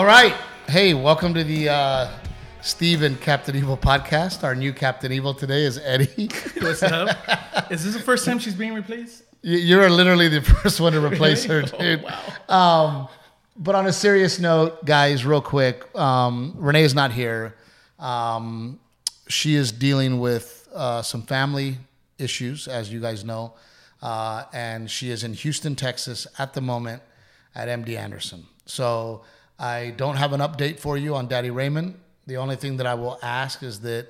All right. Hey, welcome to the uh, Steve and Captain Evil podcast. Our new Captain Evil today is Eddie. What's up? Is this the first time she's being replaced? You're literally the first one to replace her, dude. Oh, wow. Um, but on a serious note, guys, real quick, um, Renee is not here. Um, she is dealing with uh, some family issues, as you guys know, uh, and she is in Houston, Texas, at the moment at MD Anderson. So I don't have an update for you on Daddy Raymond. The only thing that I will ask is that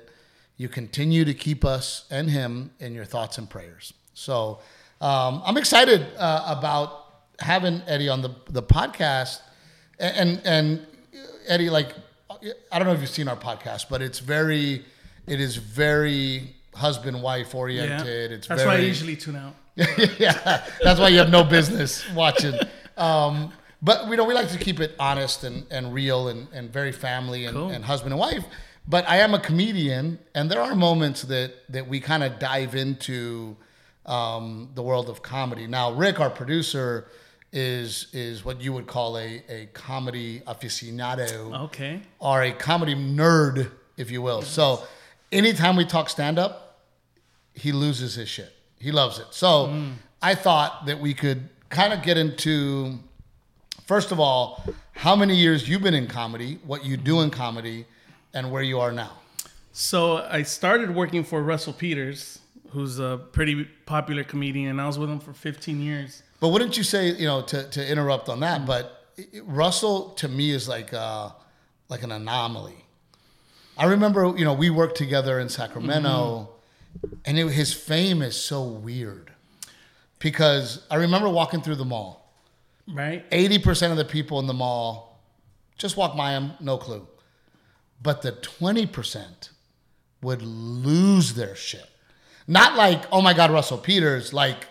you continue to keep us and him in your thoughts and prayers. So um, I'm excited uh, about having Eddie on the the podcast, and and, Eddie, like I don't know if you've seen our podcast, but it's very, it is very husband wife Yeah. oriented. It's That's very, why I usually tune out. yeah, that's why you have no business watching. Um, but you know, we like to keep it honest and, and real and, and very family and, Cool. and husband and wife. But I am a comedian, and there are moments that that we kind of dive into um, the world of comedy. Now, Rick, our producer, is is what you would call a, a comedy aficionado Okay. or a comedy nerd, if you will. So anytime we talk stand up, he loses his shit. He loves it. So I thought that we could kind of get into first of all, how many years you've been in comedy, what you do in comedy, and where you are now. So I started working for Russell Peters, who's a pretty popular comedian. and I was with him for 15 years. But wouldn't you say, you know, to, to interrupt on that, but Russell to me is like uh, like an anomaly. I remember, you know, we worked together in Sacramento, and it, his fame is so weird because I remember walking through the mall. Right? Eighty percent of the people in the mall just walk by him, no clue, but the twenty percent would lose their shit. Not like, oh my God, Russell Peters, like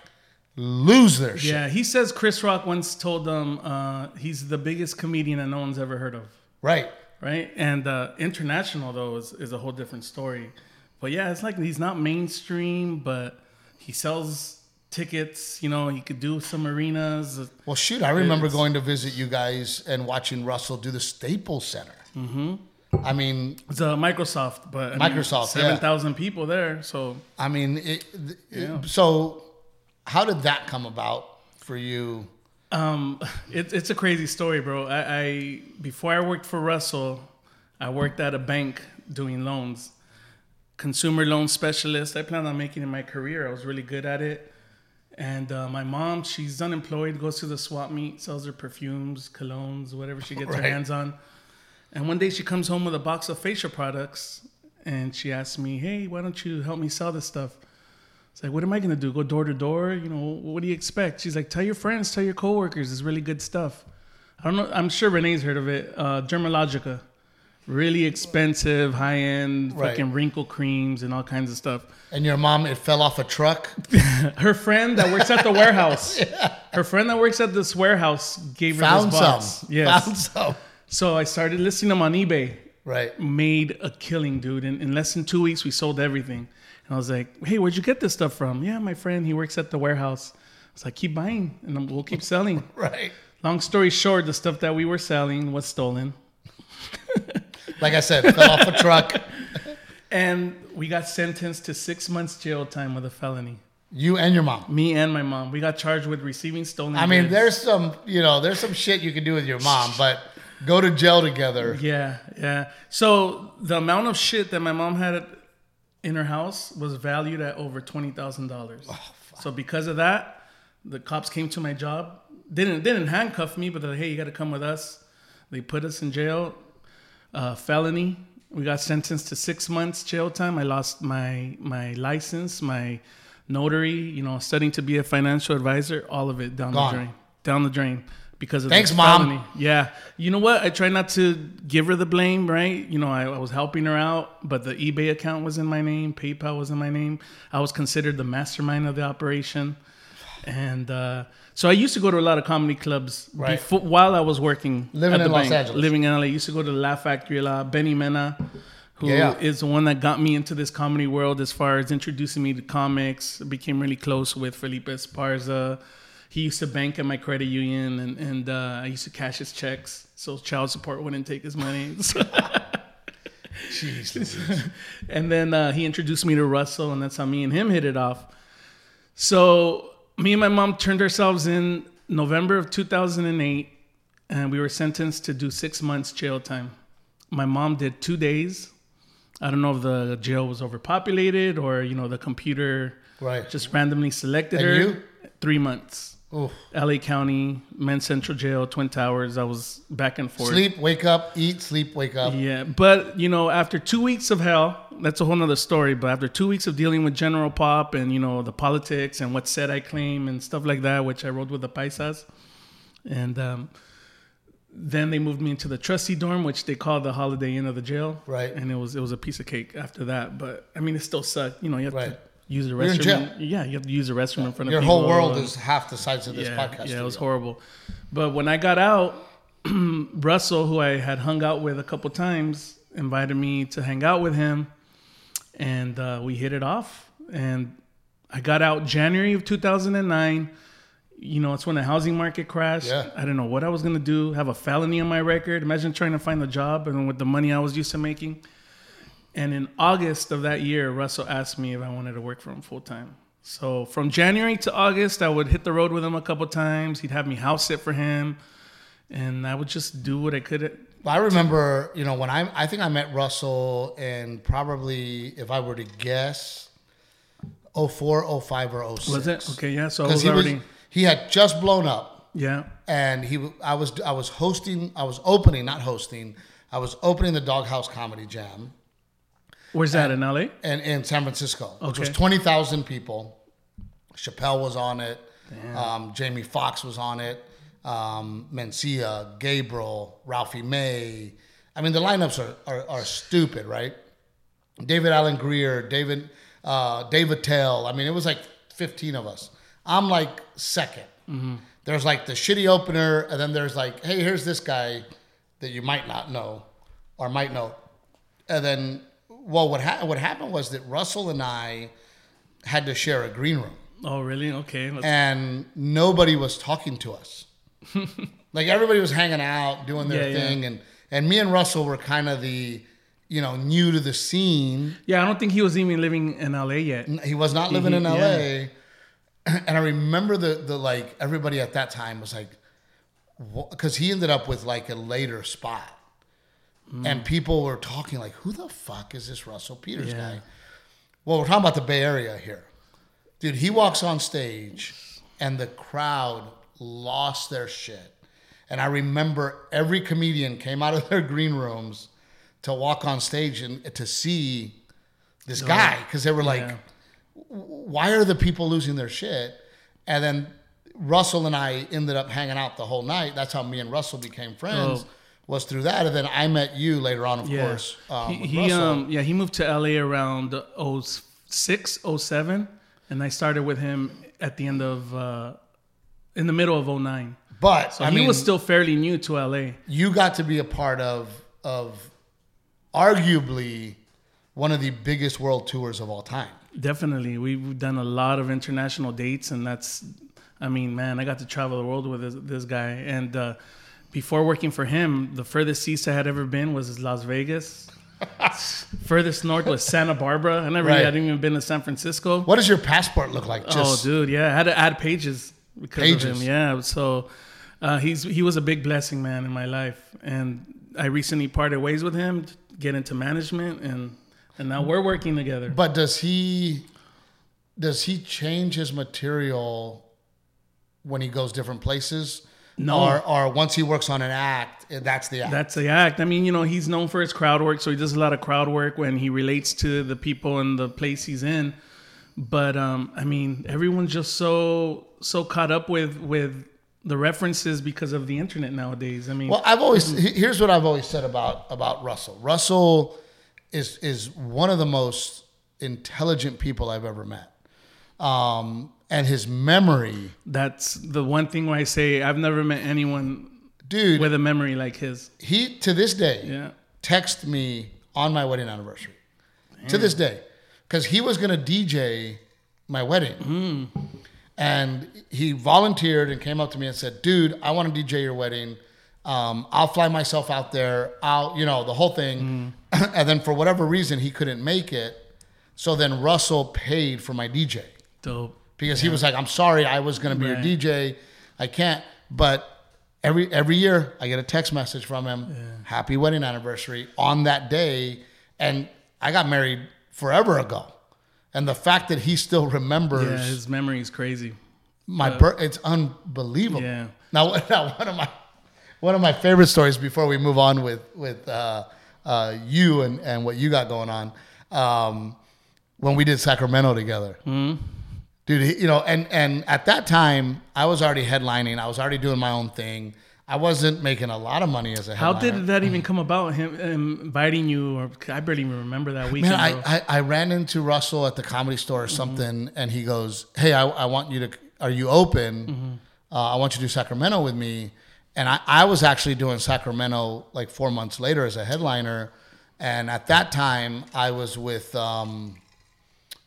lose their shit. Yeah. He says Chris Rock once told them uh, he's the biggest comedian that no one's ever heard of. Right. Right? And uh, international, though, is, is a whole different story. But yeah, it's like he's not mainstream, but he sells tickets. You know, he could do some arenas. Well, shoot, I remember It's- going to visit you guys and watching Russell do the Staples Center. Mm-hmm. I mean, It's a Microsoft, but I mean, Microsoft, yeah. seven thousand people there. So I mean, it, Yeah. so how did that come about for you? um, it, it's a crazy story, bro. I, I before I worked for Russell, I worked at a bank doing loans, consumer loan specialist. I planned on making it my career. I was really good at it. And uh, my mom, she's unemployed, goes to the swap meet, sells her perfumes, colognes, whatever she gets her hands on. And one day she comes home with a box of facial products and she asks me, Hey, why don't you help me sell this stuff? It's like, what am I gonna do? Go door to door? You know, what do you expect? She's like, tell your friends, tell your coworkers, it's really good stuff. I don't know. I'm sure Renee's heard of it. Uh, Dermalogica, really expensive, high end, Right. fucking wrinkle creams and all kinds of stuff. And your mom, it fell off a truck. Her friend that works at the warehouse, yeah. her friend that works at this warehouse gave her Found this some. Yes. Found some. So I started listing them on eBay. Right. made a killing, dude. In, in less than two weeks, we sold everything. And I was like, hey, where'd you get this stuff from? Yeah, my friend, he works at the warehouse. I was like, keep buying and we'll keep selling. Right. Long story short, the stuff that we were selling was stolen. Like I said, fell off a truck. And we got sentenced to six months jail time with a felony. You and your mom. Me and my mom. We got charged with receiving stolen I mean, goods. there's some, you know, there's some shit you can do with your mom, but go to jail together. Yeah, yeah. So the amount of shit that my mom had in her house was valued at over twenty thousand dollars. Oh, so because of that, the cops came to my job. didn't didn't handcuff me, but they're like, hey, you got to come with us. They put us in jail, uh, felony. We got sentenced to six months jail time. I lost my my license, my notary. You know, studying to be a financial advisor. All of it down Gone. the drain. Down the drain because of Thanks, Mom. felony. Yeah. You know what? I try not to give her the blame, right? You know, I, I was helping her out, but the eBay account was in my name, PayPal was in my name. I was considered the mastermind of the operation. And uh, so I used to go to a lot of comedy clubs Right. before, while I was working Living in Los bank. Angeles. Living in LA. I used to go to the Laugh Factory a lot. Benny Mena, who is Yeah, yeah. the one that got me into this comedy world as far as introducing me to comics. I became really close with Felipe Esparza. he used to bank at my credit union, and and uh, I used to cash his checks so child support wouldn't take his money. Jesus. and then uh, he introduced me to Russell, and that's how me and him hit it off. So me and my mom turned ourselves in November of 2008, and we were sentenced to do six months jail time. My mom did two days. I don't know if the jail was overpopulated or you know the computer Right. just randomly selected And her. you? Three months. Oof. LA County, Men's Central Jail, Twin Towers. I was back and forth. Sleep, wake up, eat, sleep, wake up. Yeah, but you know, after two weeks of hell, that's a whole nother story. But after two weeks of dealing with General Pop and you know the politics and what said I claim and stuff like that, which I wrote with the paisas, and um, then they moved me into the trustee dorm, which they call the Holiday Inn of the jail. Right. And it was it was a piece of cake after that. But I mean, it still sucked. You know, you have to Right. Use the You're in restroom. jail. Yeah, you have to use the restroom in front of Your of whole world is half the size of this yeah, podcast. Yeah, it was horrible. But when I got out, Russell, who I had hung out with a couple times, invited me to hang out with him, and uh, we hit it off. And I got out January of 2009. You know, it's when the housing market crashed. Yeah. I didn't know what I was gonna do. Have a felony on my record. Imagine trying to find a job and with the money I was used to making. And in August of that year, Russell asked me if I wanted to work for him full time. So from January to August, I would hit the road with him a couple times. He'd have me house sit for him, and I would just do what I could. Well, I remember, you know, when I I think I met Russell in probably, if I were to guess, 04, 05, or 06. Was it okay? Yeah. So I was he was he had just blown up, yeah. and he I was I was hosting, I was opening, not hosting, I was opening the Doghouse Comedy Jam, Where's that in LA? and in San Francisco, which was twenty thousand people. Chappelle was on it. Um, Jamie Foxx was on it. Um, Mencia, Gabriel, Ralphie May. I mean, the lineups are, are, are stupid, right? David Alan Grier, David uh, David Tell. I mean, it was like 15 of us. I'm like 2nd There's like the shitty opener, and then there's like, hey, here's this guy that you might not know or might know. And then, well, what, ha- what happened was that Russell and I had to share a green room Oh, really? Okay. Let's, and nobody was talking to us. like everybody was hanging out, doing their Yeah, yeah. thing, and and me and Russell were kind of the, you know, new to the scene. yeah, I don't think he was even living in LA yet. He was not living in LA, and I remember the the like everybody at that time was like, because he ended up with like a later spot, Mm. and people were talking like, who the fuck is this Russell Peters Yeah. guy? Well, we're talking about the Bay Area here, dude. He walks on stage, and the crowd lost their shit. And I remember every comedian came out of their green rooms to walk on stage and to see this guy because they were like, Yeah. why are the people losing their shit? And then Russell and I ended up hanging out the whole night. That's how me and Russell became friends. Oh. Was through that, and then I met you later on, of Yeah. course. Um, he he, um yeah he moved to LA around 06, 07, and I started with him at the end of uh, in the middle of 09. but So I he mean, was still fairly new to LA. you got to be a part of of arguably one of the biggest world tours of all time. Definitely, we've done a lot of international dates, and that's, I mean, man, I got to travel the world with this, this guy. And uh, before working for him, the furthest east I had ever been was Las Vegas. furthest north was Santa Barbara. I never Right. hadn't even been to San Francisco. What does your passport look like? Just oh, dude, yeah, I had to add pages because of him. Yeah, so uh, he's he was a big blessing, man, in my life, and I recently parted ways with him, to get into management, and and now we're working together. But does he does he change his material when he goes different places? No. Or or once he works on an act, that's the act. That's the act. I mean, you know, he's known for his crowd work, so he does a lot of crowd work when he relates to the people and the place he's in. But um, I mean, everyone's just so so caught up with with the references because of the internet nowadays. I mean, Well, I've always here's what I've always said about about Russell. Russell is is one of the most intelligent people I've ever met, um, and his memory, that's the one thing where I say I've never met anyone dude. with a memory like his. he to this day Yeah. text me on my wedding anniversary to this day because he was gonna DJ my wedding, and he volunteered and came up to me and said, "Dude, I want to DJ your wedding. Um, I'll fly myself out there. I'll, you know, the whole thing." and then for whatever reason, he couldn't make it. So then Russell paid for my DJ Dope. Because he was like, "I'm sorry, I was going to be Right. your DJ. I can't." But every every year, I get a text message from him, "Happy wedding anniversary" on that day, and I got married forever ago. And the fact that he still remembers Yeah, his memory is crazy. my birth, it's unbelievable. Yeah. Now, now, one of my one of my favorite stories before we move on with with uh, uh, you and and what you got going on. Um, when we did Sacramento together, Mm-hmm. Dude, you know, and and at that time I was already headlining. I was already doing my own thing. I wasn't making a lot of money as a headliner. How did that even come about? Him inviting you, or I barely even remember that weekend. Man. I, I, I ran into Russell at the comedy store or something, and he goes, "Hey, I, I want you to. Are you open? Uh, I want you to do Sacramento with me." And I, I was actually doing Sacramento like four months later as a headliner, and at that time I was with, um,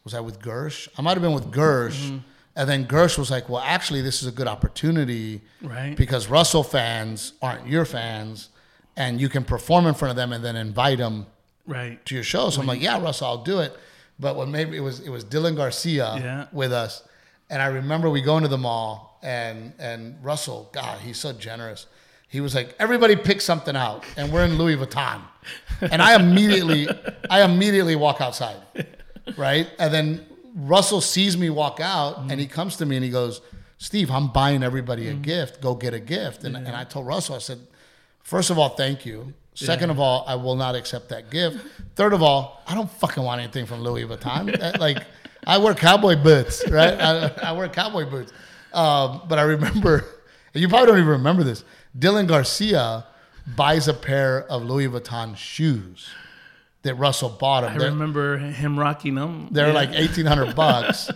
was I with Gersh? I might have been with Gersh, mm-hmm. and then Gersh was like, "Well, actually, this is a good opportunity, Right. Because Russell fans aren't your fans, and you can perform in front of them and then invite them." right. to your show. So I'm like, yeah, Russell, I'll do it. But when maybe it was it was Dylan Garcia Yeah. with us, and I remember we go into the mall and and Russell, God, he's so generous. He was like, everybody pick something out, and we're in Louis Vuitton, and I immediately I immediately walk outside, right, and then Russell sees me walk out, and he comes to me and he goes, Steve, I'm buying everybody a gift. Go get a gift, and and I told Russell, I said. First of all, thank you. Second of all, I will not accept that gift. Third of all, I don't fucking want anything from Louis Vuitton. That, like, I wear cowboy boots, right? I, I wear cowboy boots. Um, but I remember, and you probably don't even remember this. Dylan Garcia buys a pair of Louis Vuitton shoes that Russell bought him. I They're- remember him rocking them. they're Yeah. like eighteen hundred bucks,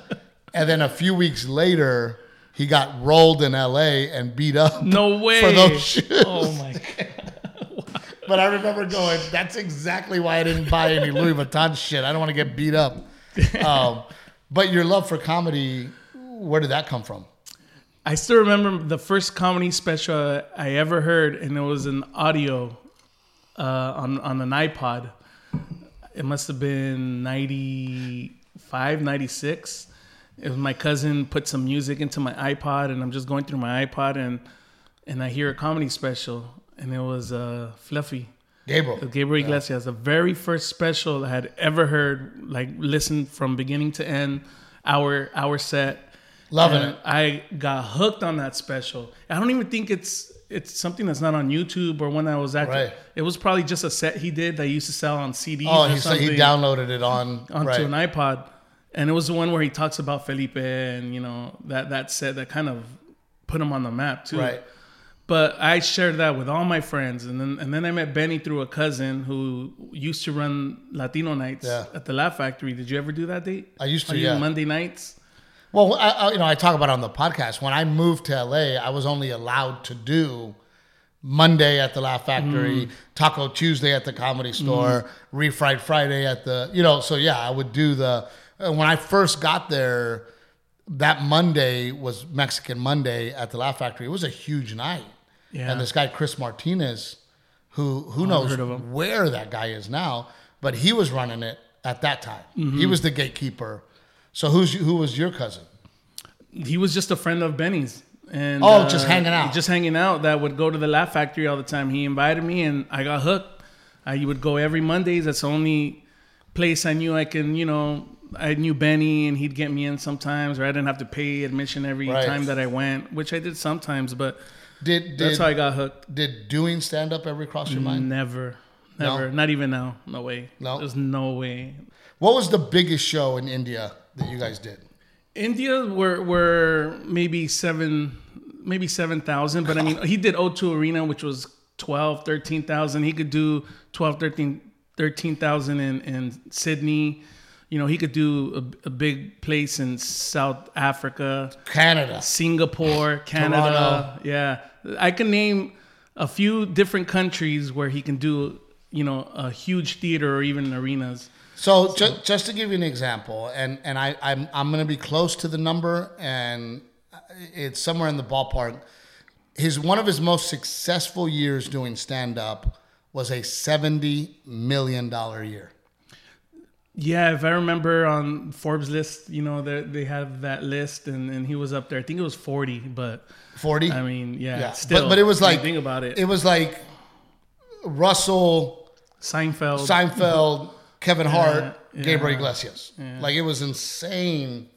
and then a few weeks later, he got rolled in L.A. and beat up. no way for those shoes. Oh my god. But I remember going, that's exactly why I didn't buy any Louis Vuitton shit. I don't want to get beat up. Um, but your love for comedy, where did that come from? I still remember the first comedy special I ever heard, and it was an audio uh, on on an iPod. It must have been 95, 96. It was my cousin put some music into my iPod, and I'm just going through my iPod, and and I hear a comedy special, and it was uh, Fluffy. Gabriel. Gabriel Iglesias, the very first special I had ever heard, like listened from beginning to end, our our set. Loving And it. I got hooked on that special. I don't even think it's it's something that's not on YouTube or one that was actually. Right. It was probably just a set he did that he used to sell on CDs. Oh, or he said he downloaded it on, onto right. an iPod, and it was the one where he talks about Felipe and you know that that set that kind of put him on the map too. Right. But I shared that with all my friends, and then and then I met Benny through a cousin who used to run Latino nights Yeah. at the Laugh Factory. Did you ever do that date? I used to, Are you yeah. Monday nights. Well, I, I, you know, I talk about it on the podcast. When I moved to LA, I was only allowed to do Monday at the Laugh Factory, Mm. Taco Tuesday at the Comedy Store, Refried Friday at the, you know. So yeah, I would do the. When I first got there, that Monday was Mexican Monday at the Laugh Factory. It was a huge night, Yeah. and this guy Chris Martinez, who who knows of him. where that guy is now, but he was running it at that time. Mm-hmm. He was the gatekeeper. So who's who was your cousin? he was just a friend of Benny's. And Oh, uh, just hanging out. Just hanging out. That would go to the Laugh Factory all the time. He invited me, and I got hooked. I would go every Mondays. That's the only place I knew I can, you know. I knew Benny, and he'd get me in sometimes, or I didn't have to pay admission every Right. time that I went, which I did sometimes. But Did did that's how I got hooked. did doing stand up ever cross your mind? Never, never, not even now. No way. No? there's no way. What was the biggest show in India that you guys did? India were were maybe seven, maybe seven thousand. But I mean, he did O2 Arena, which was 12, 13,000. He could do 12, 13 13,000 in in Sydney. You know, he could do a, a big place in South Africa, Canada. Singapore, Canada. Yeah, I can name a few different countries where he can do you know a huge theater or even arenas. So just just to give you an example, and and I I'm I'm going to be close to the number, and it's somewhere in the ballpark. His one of his most successful years doing stand up was a seventy million dollar year. Yeah, if I remember on Forbes list, you know, they they have that list, and, and he was up there. I think it was forty, but Forty. I mean, yeah, yeah, still. but but it was like think about it. It was like Russell, Seinfeld. Seinfeld, Kevin Hart, yeah. Gabriel Iglesias. Like it was insane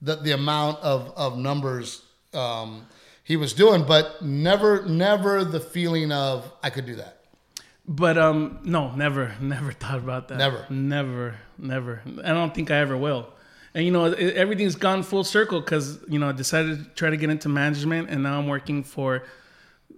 the the amount of of numbers um, he was doing, but never never the feeling of I could do that. But um, no, never, never thought about that. Never. never, never. I don't think I ever will. And you know, it, everything's gone full circle because you know I decided to try to get into management, and now I'm working for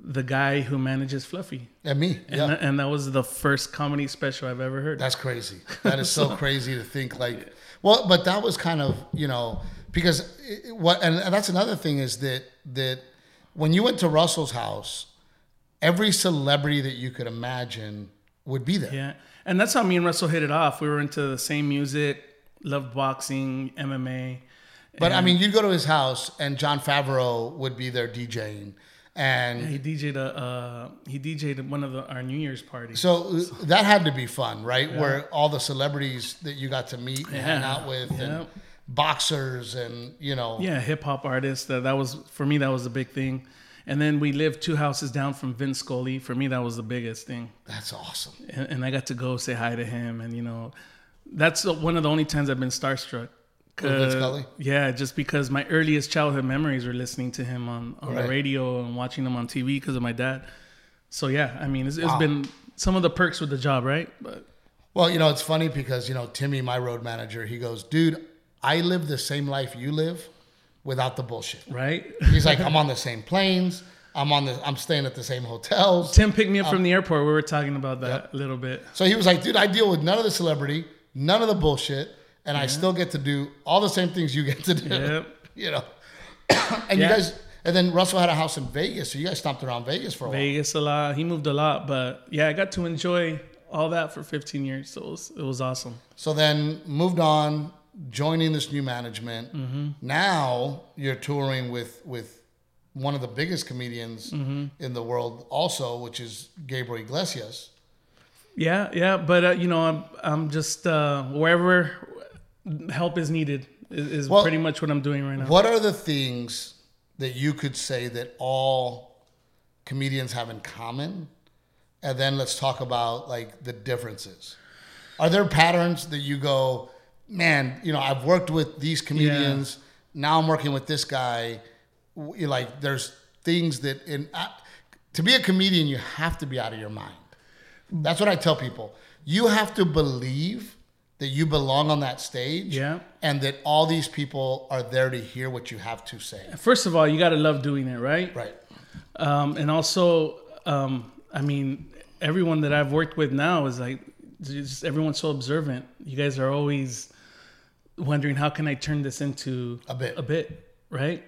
the guy who manages Fluffy, And me, and, yeah. that, and that was the first comedy special I've ever heard. That's crazy. That is so crazy to think like. Well, but that was kind of you know because it, what and, and that's another thing is that that when you went to Russell's house, every celebrity that you could imagine would be there. Yeah, and that's how me and Russell hit it off. We were into the same music, loved boxing, MMA. But I mean, you'd go to his house and Jon Favreau would be there DJing, and He DJ'd a uh, he DJ'd one of the, our New Year's parties. so that had to be fun, right? Where all the celebrities that you got to meet and hang out with, Yeah. and boxers, and you know, Yeah, hip hop artists. That that was for me. That was a big thing. And then we lived two houses down from Vince Scully. For me, that was the biggest thing. that's awesome. And, and I got to go say hi to him. And you know, that's one of the only times I've been starstruck. With Vince 'Cause- Scully? Yeah, just because my earliest childhood memories were listening to him on, on Right. the radio and watching him on TV because of my dad. So yeah, I mean, it's, it's Wow. been some of the perks with the job, right? But Well, you know, it's funny because, you know, Timmy, my road manager, he goes, dude, I live the same life you live without the bullshit. right. He's like, I'm on the same planes. I'm on the, I'm staying at the same hotels. Tim picked me up from um, the airport. We were talking about that a little bit. So he was like, dude, I deal with none of the celebrity, none of the bullshit, and I still get to do all the same things you get to do. Yep. You know, and you guys, and then Russell had a house in Vegas, so you guys stomped around Vegas for a while. Vegas a lot. He moved a lot, but yeah, I got to enjoy all that for 15 years. So it was it was awesome. So then moved on, joining this new management. Mm-hmm. Now you're touring with with one of the biggest comedians Mm-hmm. in the world, also, which is Gabriel Iglesias. Yeah, yeah, but uh, you know, I'm I'm just uh, wherever help is needed is, is Well, pretty much what I'm doing right now. What are the things that you could say that all comedians have in common? And then let's talk about like the differences. Are there patterns that you go, man, you know, I've worked with these comedians. Now I'm working with this guy. Like there's things that in uh, to be a comedian, you have to be out of your mind. That's what I tell people. You have to believe that you belong on that stage Yeah. and that all these people are there to hear what you have to say. First of all, you got to love doing it, right? Right. Um, and also, um, I mean, everyone that I've worked with now is like, just everyone's so observant. You guys are always wondering how can I turn this into A bit. a bit, right?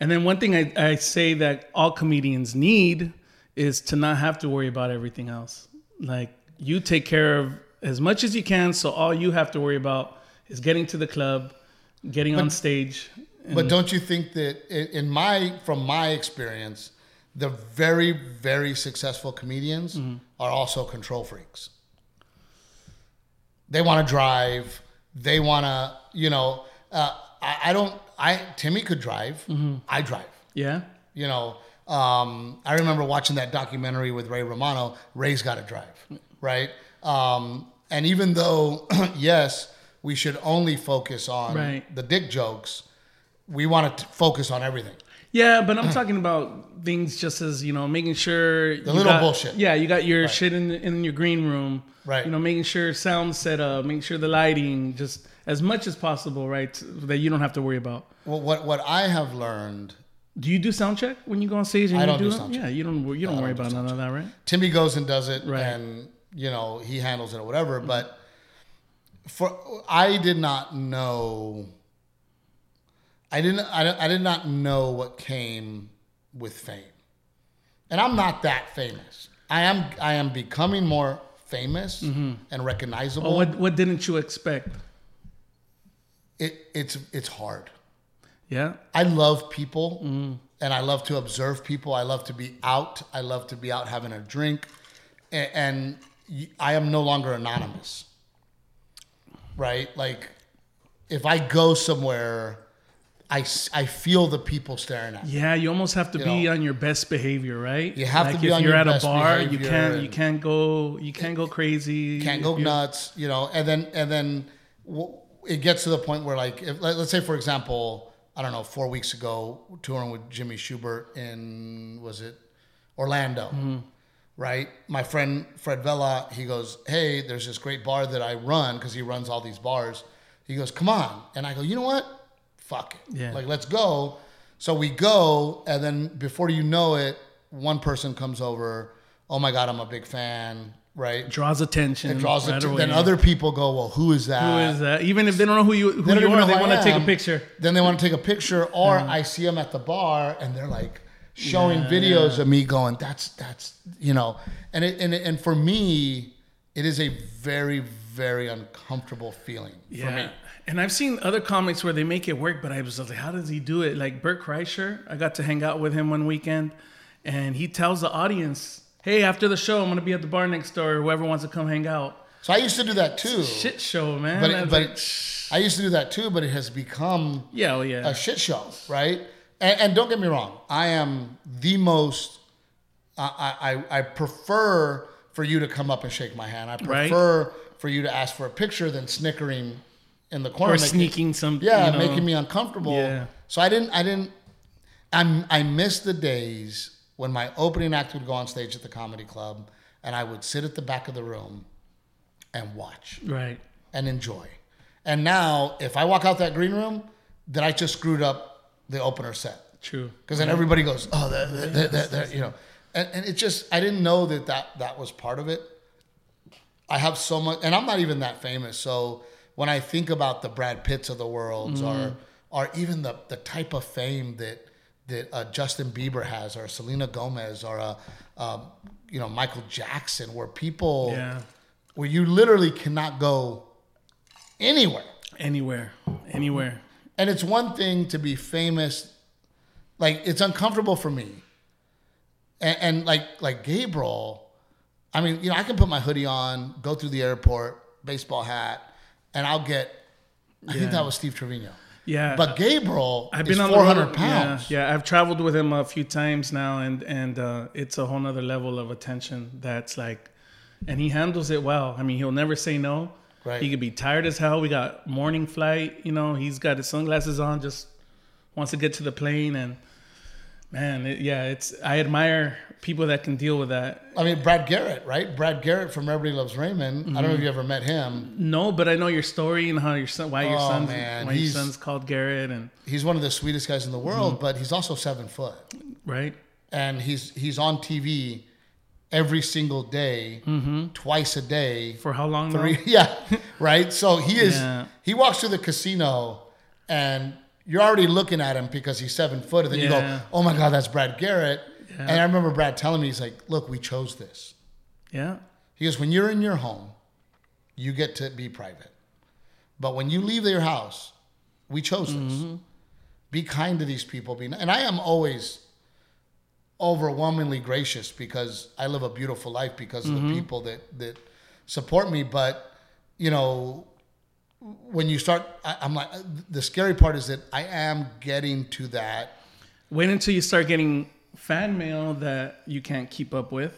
And then one thing I, I say that all comedians need is to not have to worry about everything else. Like you take care of as much as you can, so all you have to worry about is getting to the club, getting on stage. But don't you think that in my from my experience, the very very successful comedians are also control freaks. They want to drive. They want to, you know, uh, I, I don't. I Timmy could drive. I drive. Yeah. You know, um, I remember watching that documentary with Ray Romano. Ray's got to drive, right? Um, and even though, yes, we should only focus on Right. the dick jokes, we want to focus on everything. Yeah, but I'm talking about things just as you know, making sure the little bullshit. Yeah, you got your shit in in your green room. Right. You know, making sure sound set up, making sure the lighting, just as much as possible, right? That you don't have to worry about. Well, what what I have learned, Do you do sound check when you go on stage? And I you don't do it? sound check. Yeah, you don't. You don't I worry don't do about none of that, right? Timmy goes and does it, Right. and you know he handles it or whatever. Mm-hmm. But for I did not know. I didn't. I, I did not know what came with fame, and I'm not that famous. I am. I am becoming more famous mm-hmm. and recognizable. Oh, what what didn't you expect? it, it's it's hard. Yeah. I love people mm-hmm. and I love to observe people. I love to be out. I love to be out having a drink. And, and I am no longer anonymous. Right? Like, if I go somewhere, I, I feel the people staring at me. Yeah, you almost have to You be know. on your best behavior, right? You have to be if on you're your at best a bar, you can't you can't go you can't go crazy. Can't go nuts, you know. And then, and then it gets to the point where, like, if, let, let's say, for example, I don't know, four weeks ago, touring with Jimmy Shubert in, was it Orlando? Mm-hmm. Right? My friend Fred Vela, he goes, Hey, there's this great bar that I run because he runs all these bars. He goes, Come on. And I go, You know what? Fuck it. Yeah. Like, let's go. So we go, and then before you know it, one person comes over, Oh my God, I'm a big fan, right? draws attention. It draws right away. Then other people go, Well, who is that? Who is that? Even if they don't know who you who They you are, they want to take a picture. Then they want to take a picture, or I see them at the bar and they're like showing videos of me going, "That's that's you know," and it, and and for me, it is a very very uncomfortable feeling for me. And I've seen other comics where they make it work, but I was like, how does he do it? Like Bert Kreischer, I got to hang out with him one weekend, and he tells the audience, "Hey, after the show, I'm gonna be at the bar next door. Whoever wants to come hang out." So I used to do that too, Shit show, man. but it, was but like, I used to do that too, but it has become yeah, oh yeah, a shit show, right? And, and don't get me wrong, I am the most. I, I I prefer for you to come up and shake my hand. I Right. prefer for you to ask for a picture than snickering in the corner, or making- sneaking some. yeah, you know, making me uncomfortable. Yeah. So I didn't. I didn't. I'm, I miss the days when my opening act would go on stage at the comedy club, and I would sit at the back of the room and watch right. and enjoy. And now, if I walk out that green room, that I just screwed up the opener set True. because then everybody goes, "Oh, that, that, that, that, that," you know," and, and it just I didn't know that that that was part of it. I have so much, and I'm not even that famous. So when I think about the Brad Pitts of the world, or or even the the type of fame that that uh, Justin Bieber has, or Selena Gomez, or a um, you know Michael Jackson, where people Yeah. where you literally cannot go anywhere. Anywhere, anywhere. And it's one thing to be famous, like it's uncomfortable for me. And, and like like Gabriel, I mean, you know, I can put my hoodie on, go through the airport, baseball hat, and I'll get. I think that was Steve Trevino. Yeah. But Gabriel I've is been on four the hundred road. pounds. Yeah, yeah, I've traveled with him a few times now, and and uh, it's a whole nother level of attention. That's like, and he handles it well. I mean, he'll never say no. Right. He could be tired as hell. We got morning flight. You know, he's got his sunglasses on, just wants to get to the plane, and man, it, yeah, it's I admire people that can deal with that. I mean, Brad Garrett, right? Brad Garrett from Everybody Loves Raymond. I don't know if mm-hmm. you ever met him. No, but I know your story and how your son, why your Oh, son's, man, why your son's called Garrett, and He's one of the sweetest guys in the world, mm. but he's also seven foot. right. and he's he's on TV every single day, twice a day. For how long? Three, yeah, right. So he is. Yeah. He walks through the casino, and you're already looking at him because he's seven foot, and then you go, "Oh my God, that's Brad Garrett." Yeah. And I remember Brad telling me, he's like, "Look, we chose this." Yeah. He goes, "When you're in your home, you get to be private, but when you leave your house, we chose this. Mm-hmm. Be kind to these people. Be, and I am always overwhelmingly gracious because I live a beautiful life because of Mm-hmm. the people that that support me. But you know, when you start, I, I'm like, the scary part is that I am getting to that. Wait until you start getting fan mail that you can't keep up with,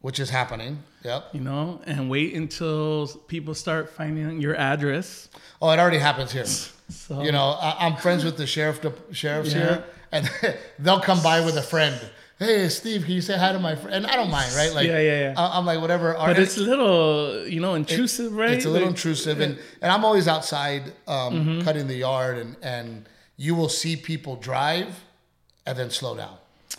Which is happening. Yep. you know, and wait until people start finding your address. Oh, it already happens here. So You know, I, I'm friends with the sheriff, the sheriffs Yeah. here, and they'll come by with a friend. Hey, Steve, can you say hi to my friend? And I don't mind, right? Like, Yeah, yeah, yeah. I- I'm like, whatever. but it's a little, you know, intrusive, right? It's a little Like, intrusive, and, and I'm always outside um, Mm-hmm. cutting the yard, and, and you will see people drive and then slow down,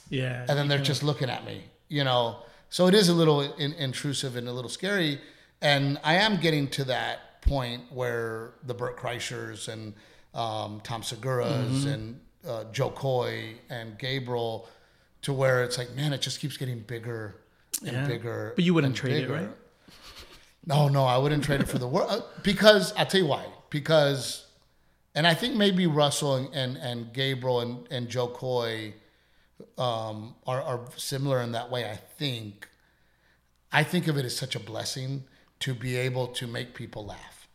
Yeah. and then they're just looking at me, you know. So it is a little in, intrusive and a little scary, and I am getting to that point where the Bert Kreischers and um, Tom Segura's Mm-hmm. and uh, Jo Koy and Gabriel, to where it's like, man, it just keeps getting bigger and Yeah. bigger. But you wouldn't trade it, right? No, no, I wouldn't trade it for the world uh, because I'll tell you why. Because and I think maybe Russell and and, and Gabriel and, and Jo Koy um, are are similar in that way. I think. I think of it as such a blessing to be able to make people laugh,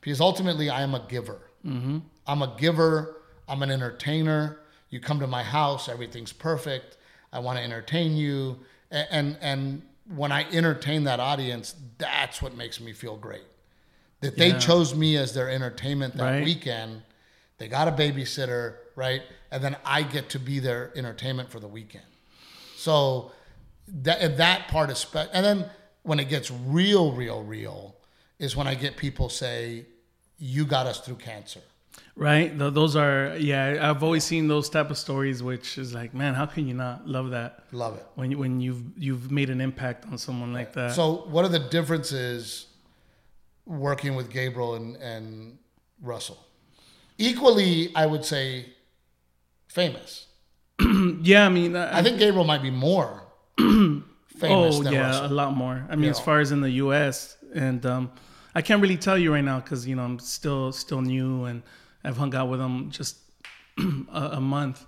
because ultimately I am a giver. Mm-hmm. I'm a giver. I'm an entertainer. You come to my house, everything's perfect. I want to entertain you, and and, and when I entertain that audience, that's what makes me feel great that they Yeah. chose me as their entertainment that Right. weekend. They got a babysitter, right? And then I get to be their entertainment for the weekend. So that that part is spe- and then when it gets real, real, real is when I get people say, "You got us through cancer." Right. Th- those are yeah. I've always seen those type of stories, which is like, man, how can you not love that Love it. when you, when you've you've made an impact on someone like that? So, what are the differences working with Gabriel and, and Russell? Equally, I would say, famous. yeah, I mean, I, I think Gabriel might be more famous oh yeah, Russell. a lot more. I mean, as far as in the U.S. and um, I can't really tell you right now because you know I'm still still new and I've hung out with him just a, a month.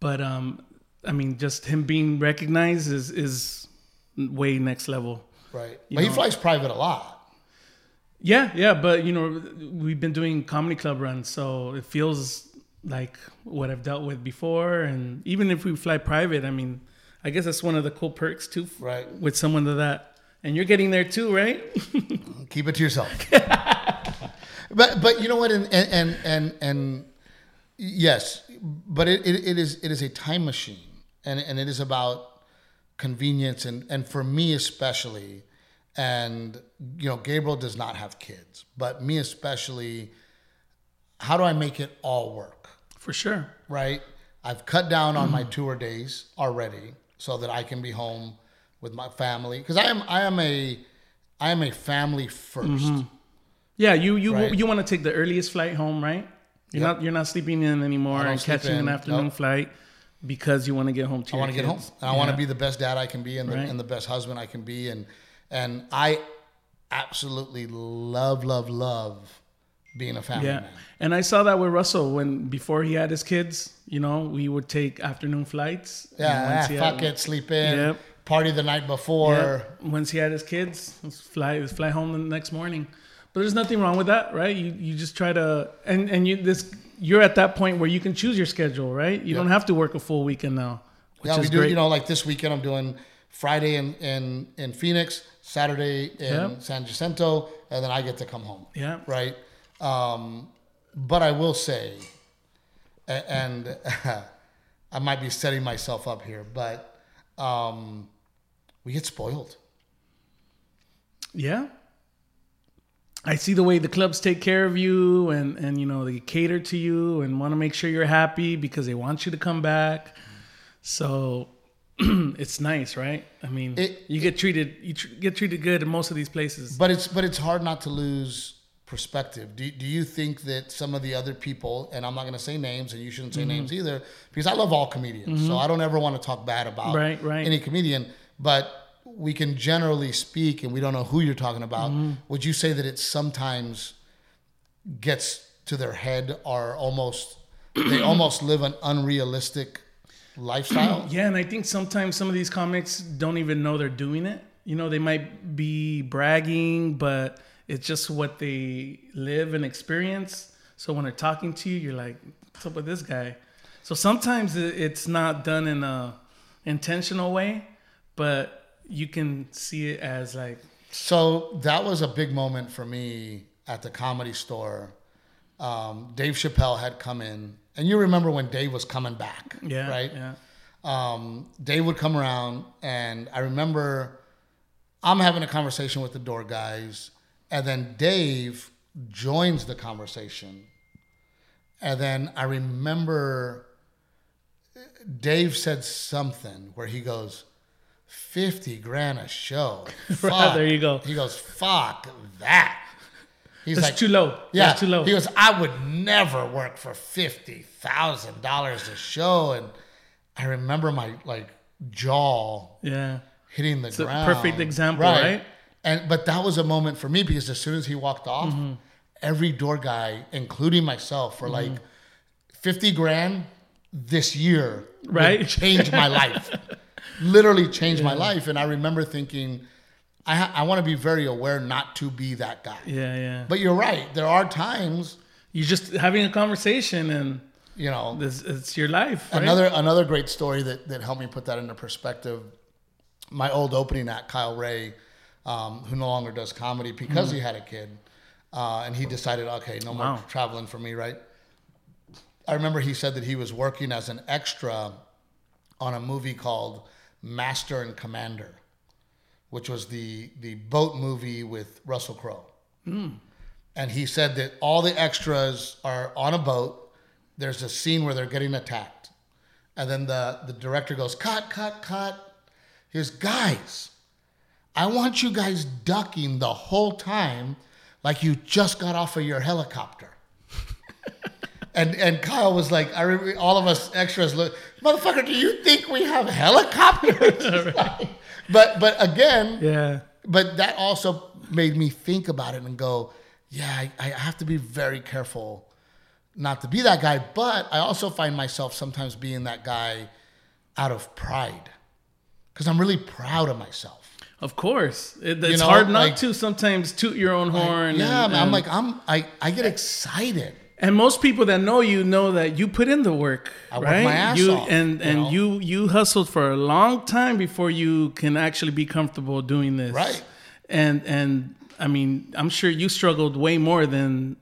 But um, I mean, just him being recognized is is way next level. Right. But he flies private a lot. Yeah, yeah, but you know, we've been doing comedy club runs, so it feels like what I've dealt with before. And even if we fly private, I mean, I guess that's one of the cool perks too, Right. with someone to that. And you're getting there too, right? Keep it to yourself. but but you know what? And and and and, yes, but it, it, it is it is a time machine, and and it is about convenience, and and for me especially, and you know, Gabriel does not have kids, but me especially. How do I make it all work? For sure. right? I've cut down on my mm. tour days already so that I can be home with my family because I am I am a I am a family 1st Yeah, you you Right. you want to take the earliest flight home, right? You're Yep. not you're not sleeping in anymore and catching in, an afternoon nope. flight because you want to get home to I your want to get home and I want to be the best dad I can be and the, Right. and the best husband I can be and and I absolutely love love love being a family Yeah, man. and I saw that with Russell when before he had his kids. You know, we would take afternoon flights. Yeah, ah, he fuck had- it, sleep in, Yep. party the night before. Yeah, once he had his kids, fly fly home the next morning. But there's nothing wrong with that, right? You you just try to and and you this you're at that point where you can choose your schedule, right? You don't have to work a full weekend now, which yeah, we is do. great. You know, like this weekend, I'm doing Friday in in, in Phoenix, Saturday in Yep. San Jacinto, and then I get to come home. Yeah. Right. Um, but I will say, and I might be setting myself up here, but um, we get spoiled. Yeah. I see the way the clubs take care of you and, and you know, they cater to you and want to make sure you're happy because they want you to come back. So it's nice, right? I mean, It- you get treated you tr- get treated good in most of these places. But it's but it's hard not to lose perspective. Do, do you think that some of the other people, and I'm not going to say names, and you shouldn't Mm-hmm. say names either, because I love all comedians, so I don't ever want to talk bad about Right, right. any comedian, but we can generally speak, and we don't know who you're talking about. Mm-hmm. Would you say that it sometimes gets to their head, or almost they almost live an unrealistic lifestyle? Yeah, and I think sometimes some of these comics don't even know they're doing it. You know, they might be bragging, but it's just what they live and experience. So when they're talking to you, you're like, "What's up with this guy?" So sometimes it's not done in a intentional way, but you can see it as like, So that was a big moment for me at the comedy store. Um, Dave Chappelle had come in, and you remember when Dave was coming back, yeah, right? yeah, Um, Dave would come around, and I remember I'm having a conversation with the door guys, and then Dave joins the conversation, and then I remember Dave said something where he goes, 50 grand a show. Fuck. there you go. He goes, fuck that. He's That's like, too low. yeah. That's too low. He goes, I would never work for $50,000 a show. And I remember my like jaw yeah, hitting the a ground. perfect example, right? And but that was a moment for me because as soon as he walked off, Mm-hmm. every door guy, including myself, for like fifty grand this year, Right. changed my life, literally changed my life. And I remember thinking, I ha- I want to be very aware not to be that guy. Yeah, yeah. But you're right. There are times, You're just having a conversation, and you know, this it's your life. Right? Another another great story that, that helped me put that into perspective. My old opening act, Kyle Ray, um, who no longer does comedy because he had a kid, uh, and he decided, okay, no more traveling for me, right? I remember he said that he was working as an extra on a movie called Master and Commander, which was the the boat movie with Russell Crowe. Hmm. And he said that all the extras are on a boat. There's a scene where they're getting attacked. And then the, the director goes, cut, cut, cut. He goes, guys, I want you guys ducking the whole time like you just got off of your helicopter. and and Kyle was like, I remember all of us extras look, motherfucker, do you think we have helicopters? but but again, Yeah. but that also made me think about it and go, yeah, I, I have to be very careful not to be that guy. But I also find myself sometimes being that guy out of pride because I'm really proud of myself. Of course, it, it's know, hard not like- to sometimes toot your own horn. yeah, and, man, I'm like I'm I, I get excited. And most people that know you know that you put in the work, I right? my ass you off, and you and know? you you hustled for a long time before you can actually be comfortable doing this, Right. And and I mean, I'm sure you struggled way more than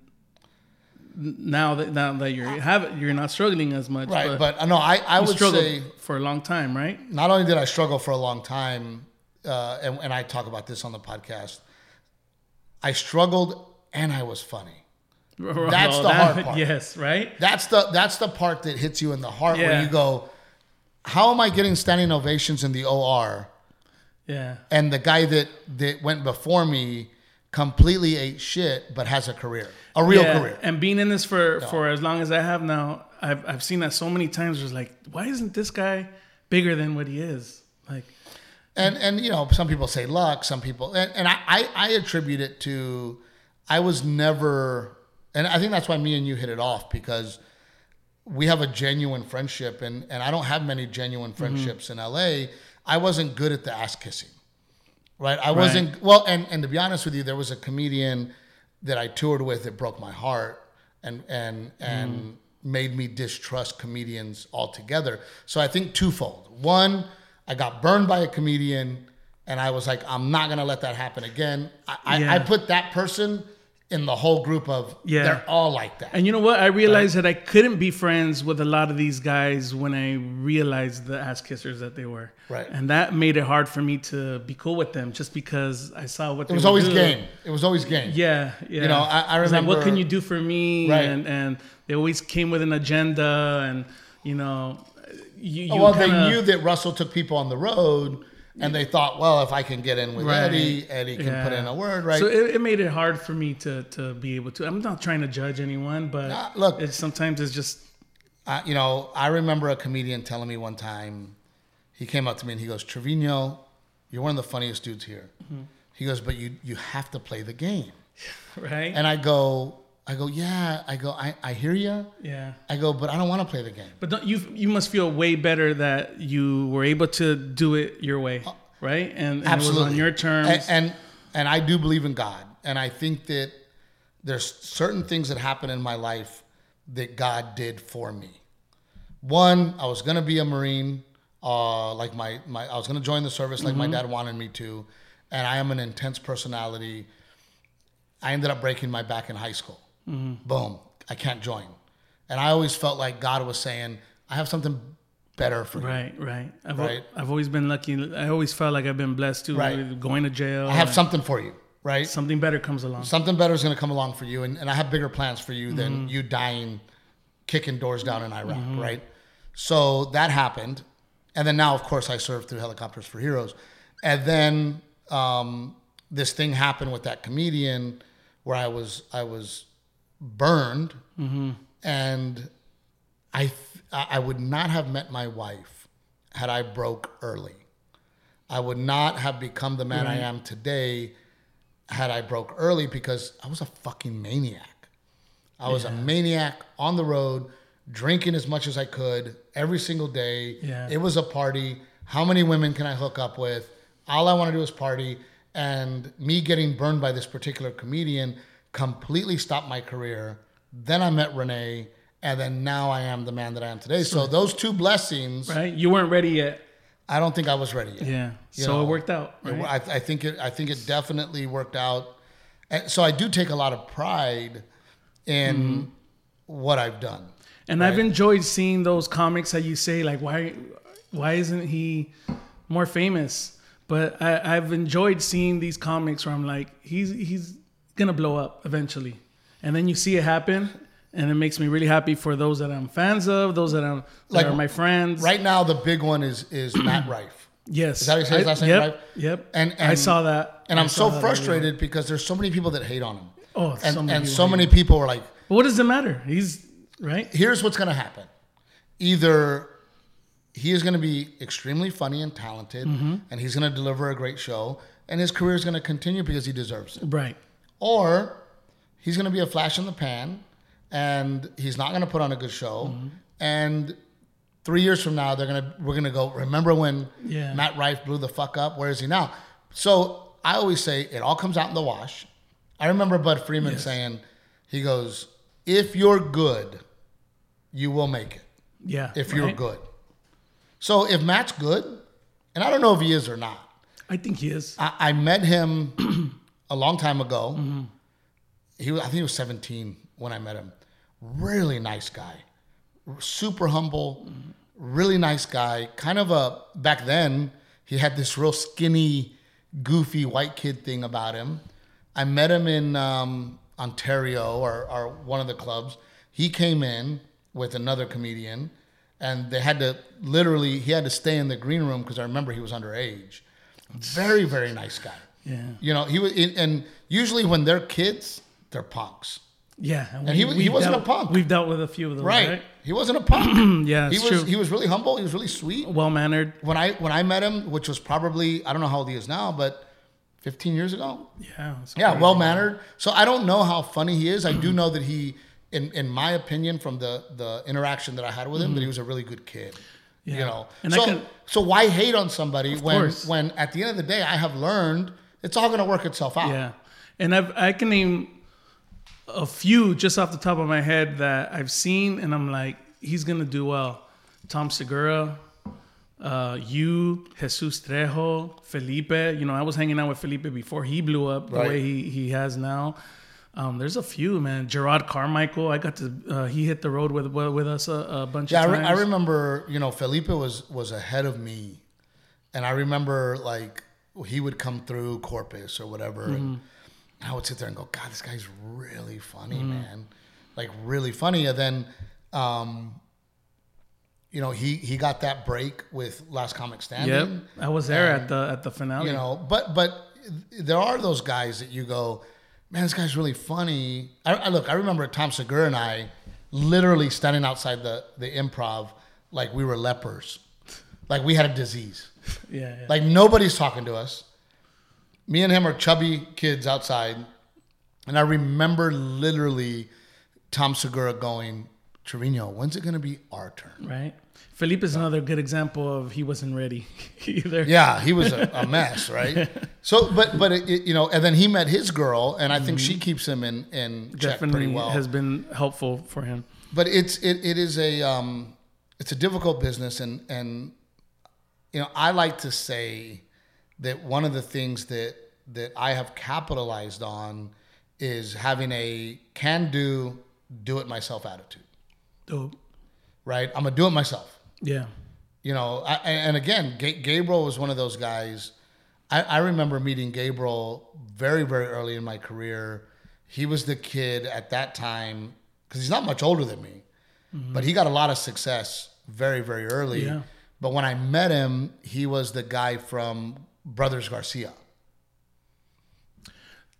now that now that you're have you're not struggling as much, Right. But, But, uh, no, I, I you would struggled say for a long time, right? not only did I struggle for a long time, uh, and, and I talk about this on the podcast, I struggled and I was funny. That's All the that- hard part. Yes, right. That's the that's the part that hits you in the heart where you go, how am I getting standing ovations in the OR? Yeah. And the guy that that went before me completely ate shit, but has a career, a real Yeah, career. And being in this for for as long as I have now, I've I've seen that so many times. It's like, why isn't this guy bigger than what he is? Like, And and you know, some people say luck, some people, and, and I, I I attribute it to I was never, and I think that's why me and you hit it off because we have a genuine friendship, and and I don't have many genuine mm-hmm. friendships in LA. I wasn't good at the ass kissing, right? I wasn't well, and and to be honest with you, there was a comedian that I toured with that broke my heart, and and and mm. made me distrust comedians altogether. So I think twofold. One, I got burned by a comedian, and I was like, I'm not gonna let that happen again. I, I, I put that person in the whole group of Yeah. they're all like that. and you know what? I realized that I couldn't be friends with a lot of these guys when I realized the ass kissers that they were. Right. And that made it hard for me to be cool with them, just because I saw what they were. it was always game. It was always game. Yeah, yeah. You know, I- I It's like, what can you do for me? Right. And and they always came with an agenda, and you know, you, you well, kinda, they knew that Russell took people on the road, and they thought, well, if I can get in with Right. Eddie, Eddie can put in a word, right? So it, it made it hard for me to to be able to. I'm not trying to judge anyone, but Nah, look. it's sometimes it's just uh, you know, I remember a comedian telling me one time, he came up to me and he goes, Trevino, you're one of the funniest dudes here. Mm-hmm. He goes, but you you have to play the game. right. And I go, I go, yeah. I go, I, I hear you. yeah. I go, but I don't want to play the game. But you you must feel way better that you were able to do it your way, right? And, and it was on your terms. And, and and I do believe in God, and I think that there's certain things that happen in my life that God did for me. One, I was gonna be a Marine, uh, like my my I was gonna join the service like Mm-hmm. my dad wanted me to, and I am an intense personality. I ended up breaking my back in high school. Mm-hmm. Boom, I can't join, and I always felt like God was saying, "I have something better for you." Right, right. I've, Right. I've always been lucky. I always felt like I've been blessed too. Right. Going to jail. I have something for you, right? something better comes along. something better is going to come along for you and, and i have bigger plans for you than you dying kicking doors down in iraq right so that happened and then now of course i served through helicopters for heroes and then um, this thing happened with that comedian where i was i was burned mm-hmm. and i th- i would not have met my wife had i broke early i would not have become the man i am today had I broke early because I was a fucking maniac. I was a maniac on the road, drinking as much as I could every single day. Yeah. It was a party. How many women can I hook up with? All I want to do is party. And me getting burned by this particular comedian completely stopped my career. Then I met Renee, and then now I am the man that I am today. So those two blessings, Right? You weren't ready yet. I don't think I was ready yet. Yeah. You so know, it worked out. Right? I, I think it. I think it definitely worked out. And so I do take a lot of pride in Mm-hmm. what I've done. And I've enjoyed seeing those comics that you say like why why isn't he more famous? But I, I've enjoyed seeing these comics where I'm like he's he's gonna blow up eventually, and then you see it happen, and it makes me really happy for those that I'm fans of, those that I'm that Like, are my friends. Right now, the big one is is Matt Rife, Yes. Is that how you say his last name, Yep. right? Yep. And- I saw that. and I'm so frustrated because there's so many people that hate on him, Oh, and so many and people so many people are like, But what does it matter? He's right. here's what's to happen. Either he is to be extremely funny and talented, Mm-hmm. and he's to deliver a great show, and his career is to continue because he deserves it. Right. Or he's going to be a flash in the pan and he's not going to put on a good show Mm-hmm. and three years from now they're going to we're going to go remember when Yeah. matt rife blew the fuck up where is he now so i always say it all comes out in the wash i remember bud friedman saying he goes if you're good you will make it Yeah. if you're good so if matt's good and i don't know if he is or not I think he is. I, I met him a long time ago. Mm-hmm. He was, I think he was 17 when I met him. Really nice guy, super humble, Mm-hmm. really nice guy. Kind of a back then he had this real skinny, goofy white kid thing about him. I met him in um, Ontario or, or one of the clubs. He came in with another comedian, and they had to literally he had to stay in the green room because I remember he was underage. Very very nice guy. Yeah. You know, he was, and usually when they're kids, they're punks, Yeah. And he was- he we've wasn't a punk. We've dealt with a few of those. right? Right. He wasn't a punk. Yeah. he was true. he was really humble. He was really sweet. well mannered. When I when I met him, which was probably I don't know how old he is now, but 15 years ago. Yeah. Yeah, well mannered. So I don't know how funny he is. I do know that he, in in my opinion, from the the interaction that I had with him, that he mm. was a really good kid. You know, And I so can- so why hate on somebody when course. when at the end of the day I have learned it's all going to work itself out. Yeah, and I've I can name a few just off the top of my head that I've seen, and I'm like, he's gonna do well. Tom Segura, uh, you, Jesus Trejo, Felipe. You know, I was hanging out with Felipe before he blew up the Right. way he, he has now. Um, there's a few, man. Gerard Carmichael, I got to. Uh, he hit the road with with us a, a bunch Yeah, I, of re- times. I remember. You know, Felipe was was ahead of me, and I remember like he would come through Corpus or whatever, and I would sit there and go, "God, this guy's really funny, man, like really funny." And then, um, you know, he he got that break with Last Comic Standing. Yep, I was there at the at the finale. You know, but but there are those guys that you go, man, this guy's really funny. I, I look, I remember Tom Segura and I literally standing outside the the improv like we were lepers, like we had a disease. yeah, yeah. Like nobody's talking to us. Me and him are chubby kids outside, and I remember literally Tom Segura going, Trevino, when's it gonna be our turn? right. Felipe is another good example of he wasn't ready either. Yeah, he was a, a mess, right? So, but but it, it- you know, and then he met his girl, and I think she keeps him in in check definitely pretty well. has been helpful for him. but it's it, it is a um, it's a difficult business, and and you know, I like to say that one of the things that that I have capitalized on is having a can do, do it myself attitude. Dope. Right? I'm gonna do it myself. Yeah. you know I, and again Ga- gabriel was one of those guys I, I remember meeting gabriel very very early in my career he was the kid at that time because he's not much older than me mm-hmm. but he got a lot of success very very early Yeah. But when i met him he was the guy from brothers garcia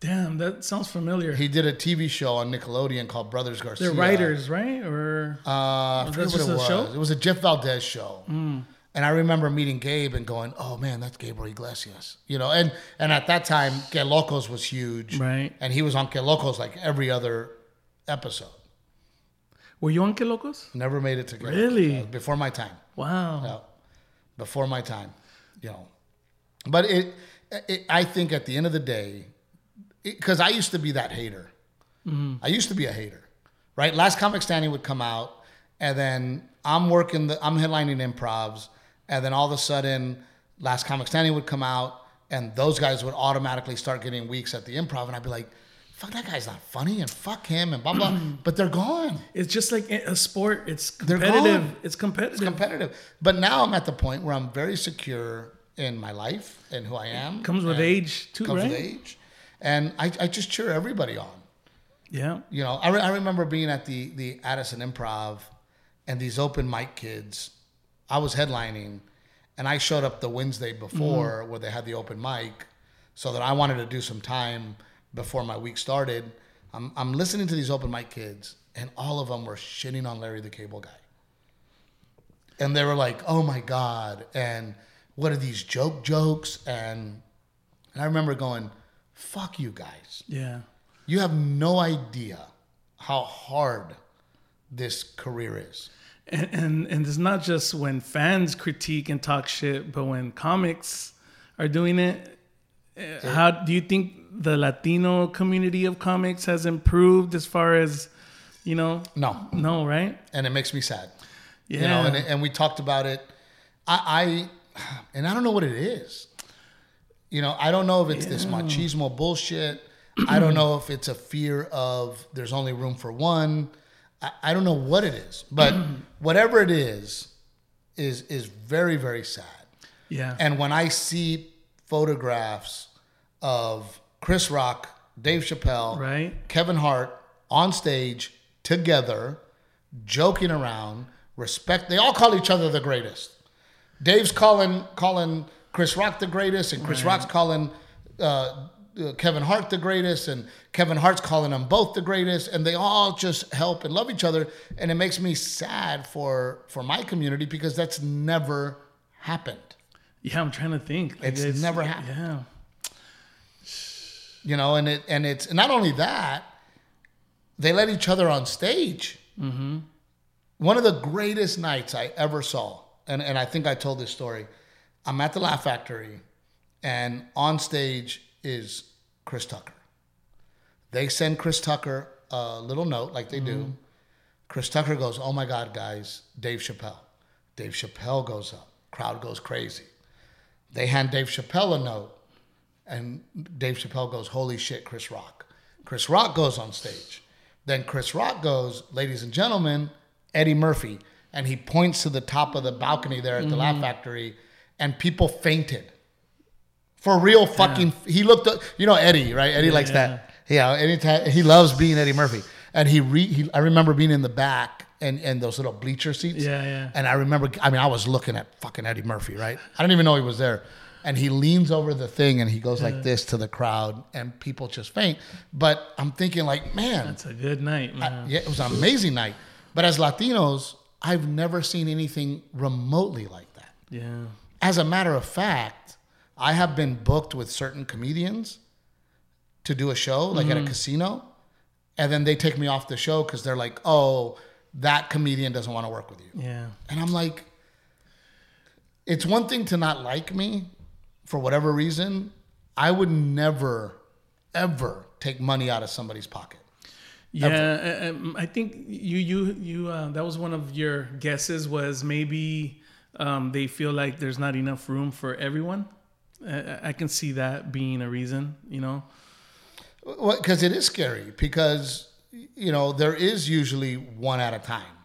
Damn, that sounds familiar. he did a tv show on nickelodeon called brothers garcia They're writers, right? Or Uh, I forget what it a was. show? It was a Jeff Valdez show. And I remember meeting Gabe and going, "Oh man, that's Gabriel Iglesias," you know. And and at that time, Que Locos was huge, Right. And he was on Que Locos like every other episode. Were you on Que Locos? Never made it to Que Really? Locos. Uh, before my time. Wow. Before my time, you know. But it, it I think at the end of the day, because I used to be that hater. Mm-hmm. I used to be a hater, right? Last Comic Standing would come out, and then I'm working the, I'm headlining improvs, and then all of a sudden, Last Comic Standing would come out, and those guys would automatically start getting weeks at the improv, and I'd be like, "Fuck, that guy's not funny," and fuck him, and blah blah. but they're gone. It's just like a sport. It's competitive. It's competitive. competitive. But now I'm at the point where I'm very secure in my life and who I am. It Comes with age too, Comes right? with age. And I, I just cheer everybody on. Yeah. You know, I, re- I remember being at the, the Addison Improv and these open mic kids. I was headlining and I showed up the Wednesday before Mm-hmm. where they had the open mic so that I wanted to do some time before my week started. I'm, I'm listening to these open mic kids and all of them were shitting on Larry the Cable Guy and they were like, "Oh my god!" And what are these joke jokes? And and I remember going, "Fuck you guys! Yeah. You have no idea how hard this career is." And, and and it's not just when fans critique and talk shit, but when comics are doing it. How do you think the Latino community of comics has improved as far as, you know? No, No, right? and it makes me sad. Yeah. You know, and and we talked about it. I, I and I don't know what it is. You know, I don't know if it's this machismo bullshit. I don't know if it's a fear of there's only room for one. I, I don't know what it is, but whatever it is, is is very very sad. Yeah. And when I see photographs of Chris Rock, Dave Chappelle, Right. Kevin Hart on stage together, joking around, respect. They all call each other the greatest. Dave's calling calling Chris Rock the greatest, and Chris Rock's calling uh, uh, Kevin Hart the greatest, and Kevin Hart's calling them both the greatest, and they all just help and love each other. And it makes me sad for for my community because that's never happened. yeah, I'm trying to think. Like, It's never happened. Yeah. You know and it and it's not only that they let each other on stage. Mm-hmm. one of the greatest nights i ever saw and, and i think i told this story i'm at the laugh factory and on stage is chris tucker. They send chris tucker a little note like they do. Chris tucker goes oh my god guys dave chappelle. Dave chappelle goes up. Crowd goes crazy. They hand dave chappelle a note and Dave Chappelle goes, "Holy shit, Chris Rock!" Chris Rock goes on stage. Then Chris Rock goes, "Ladies and gentlemen, Eddie Murphy," and he points to the top of the balcony there at the mm-hmm. Laugh Factory, and people fainted. For real, fucking. He looked, up, you know, Eddie, right? Eddie likes that. Yeah, anytime he loves being Eddie Murphy, and he, re, he I remember being in the back and and those little bleacher seats. Yeah, yeah. And I remember, I mean, I was looking at fucking Eddie Murphy, right? I didn't even know he was there. And he leans over the thing and he goes like this to the crowd, and people just faint. But I'm thinking, like, man, It's a good night, man. yeah, it was an amazing night. But as Latinos, I've never seen anything remotely like that. yeah. As a matter of fact, I have been booked with certain comedians to do a show, like at a mm-hmm. casino, and then they take me off the show because they're like, "Oh, that comedian doesn't want to work with you." Yeah. And I'm like, it's one thing to not like me for whatever reason. I would never, ever take money out of somebody's pocket. Yeah, uh, um, I think you you you uh, that was one of your guesses was maybe um, they feel like there's not enough room for everyone. I, I can see that being a reason, you know. Well, Because it is scary, because, you know, there is usually one at a time.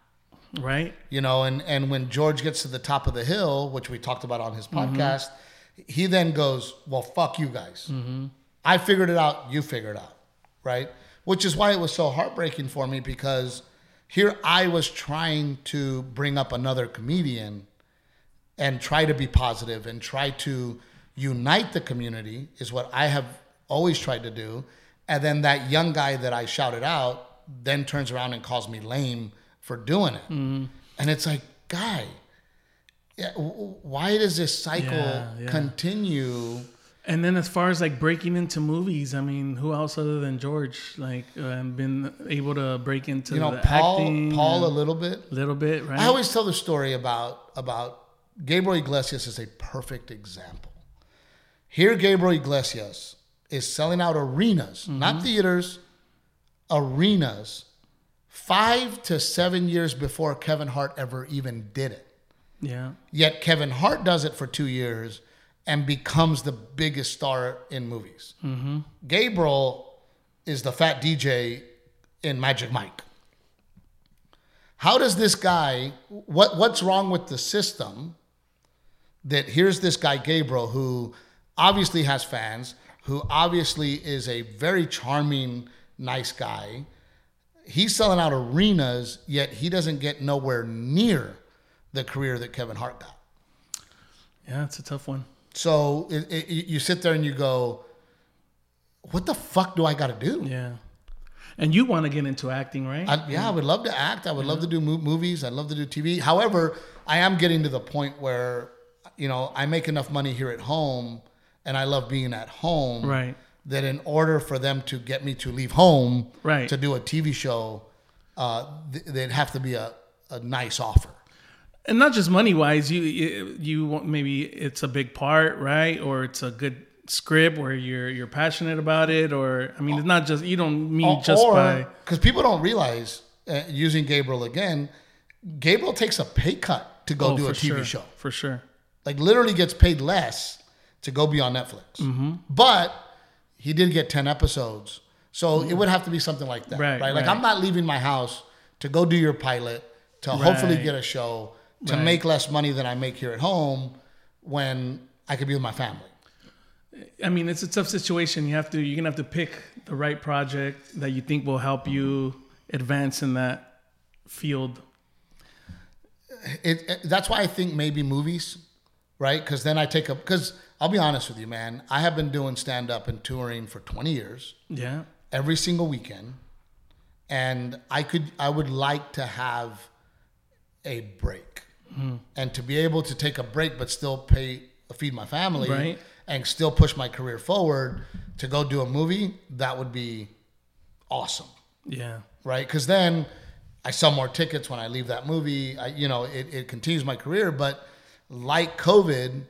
Right? You know, and, and when George gets to the top of the hill, which we talked about on his podcast, he then goes, Well, fuck you guys. Mm-hmm. I figured it out, you figured it out. Right? Which is why it was so heartbreaking for me because here I was trying to bring up another comedian and try to be positive and try to unite the community, is what I have always tried to do. And then that young guy that I shouted out then turns around and calls me lame for doing it. Mm-hmm. And it's like, guy, yeah, why does this cycle Yeah, yeah. continue And then as far as like breaking into movies, I mean, who else other than George like uh, been able to break into You know, the Paul, acting? Paul a little bit. a little bit, right? I always tell the story about about Gabriel Iglesias is a perfect example. Here, Gabriel Iglesias is selling out arenas, not theaters, arenas, five to seven years before Kevin Hart ever even did it. Yeah, Yet Kevin Hart does it for two years and becomes the biggest star in movies. Mm-hmm. Gabriel is the fat DJ in Magic Mike. How does this guy? What what's wrong with the system? That here's this guy Gabriel who obviously has fans, who obviously is a very charming, nice guy. He's selling out arenas, yet he doesn't get nowhere near the career that Kevin Hart got. yeah, it's a tough one. So it, it, you sit there and you go, "What the fuck do I got to do?" Yeah, and you want to get into acting, right? I, yeah, I would love to act. I would love to do mo- movies. I'd love to do TV. However, I am getting to the point where, you know, I make enough money here at home, and I love being at home. Right. That in order for them to get me to leave home, Right. to do a TV show, uh, th- they'd have to be a, a nice offer. And not just money wise you you maybe it's a big part right or it's a good script where you're you're passionate about it or i mean it's not just you don't mean just by because people don't realize uh, using Gabriel again, Gabriel takes a pay cut to go oh, do a TV sure, show. for sure Like literally gets paid less to go be on Netflix. Mm-hmm. But he did get ten episodes, so it would have to be something like that, Right, right? Like right. I'm not leaving my house to go do your pilot to hopefully get a show to Right. make less money than I make here at home when I could be with my family. i mean it's a tough situation you have to you're gonna have to pick the right project that you think will help you advance in that field it, it- that's why I think maybe movies, right? Because then I take a because I'll be honest with you, man. I have been doing stand up and touring for 20 years, yeah every single weekend, and I could I would like to have a break Hmm. and to be able to take a break but still pay feed my family Right. and still push my career forward to go do a movie that would be awesome yeah right? Because then I sell more tickets when I leave that movie. I, you know, it, it continues my career. But like COVID,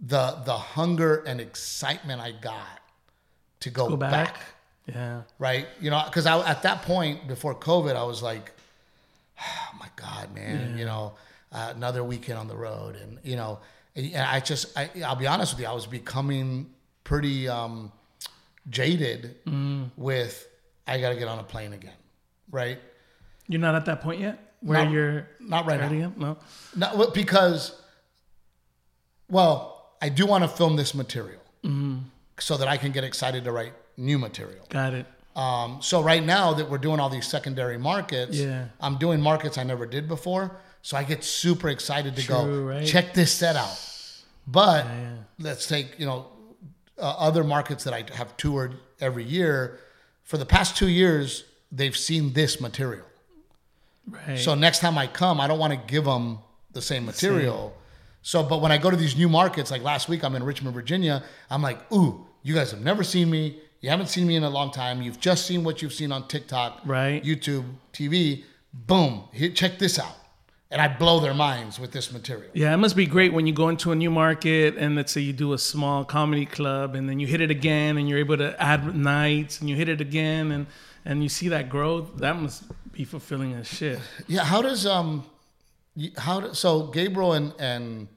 the the hunger and excitement I got to go, go back. back, yeah right? You know, because I at that point before COVID, I was like, oh my god, man, you know, uh, another weekend on the road, and you know, and I just, I, I'll be honest with you, I was becoming pretty um, jaded with I got to get on a plane again, right? you're not at that point yet where Not- you're Not right now. no Not because, well, I do want to film this material so that I can get excited to write new material. got it Um, so right now that we're doing all these secondary markets, Yeah. I'm doing markets I never did before. So I get super excited to go right? check this set out. But yeah. let's take you know uh, other markets that I have toured every year. For the past two years, they've seen this material. right So next time I come, I don't want to give them the same material. So, but when I go to these new markets, like last week, I'm in Richmond, Virginia. I'm like, ooh, you guys have never seen me. You haven't seen me in a long time. You've just seen what you've seen on TikTok, Right. YouTube, TV. Boom, here, check this out, and I blow their minds with this material. Yeah, it must be great when you go into a new market and let's say you do a small comedy club and then you hit it again and you're able to add nights and you hit it again and and you see that growth. That must be fulfilling as shit. Yeah, how does um, how do, so Gabriel and and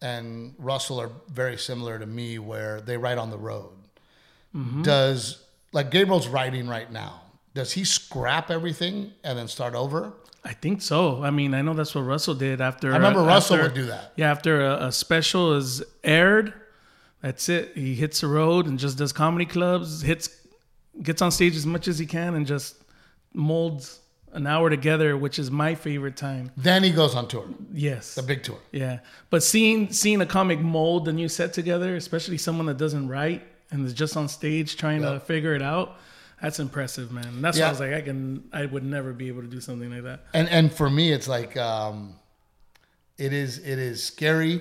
and Russell are very similar to me, where they write on the road. Does like Gabriel's writing right now? Does he scrap everything and then start over? I think so. I mean, I know that's what Russell did after. I remember uh, Russell after- would do that. Yeah, after a, a special is aired, that's it. He hits the road and just does comedy clubs, hits, gets on stage as much as he can, and just molds an hour together, which is my favorite time. Then he goes on tour, Yes. the big tour. Yeah, but seeing seeing a comic mold the new set together, especially someone that doesn't write and is just on stage trying to figure it out, that's impressive, man. That's why I was like, I can, I would never be able to do something like that. And and for me, it's like um, it is it is scary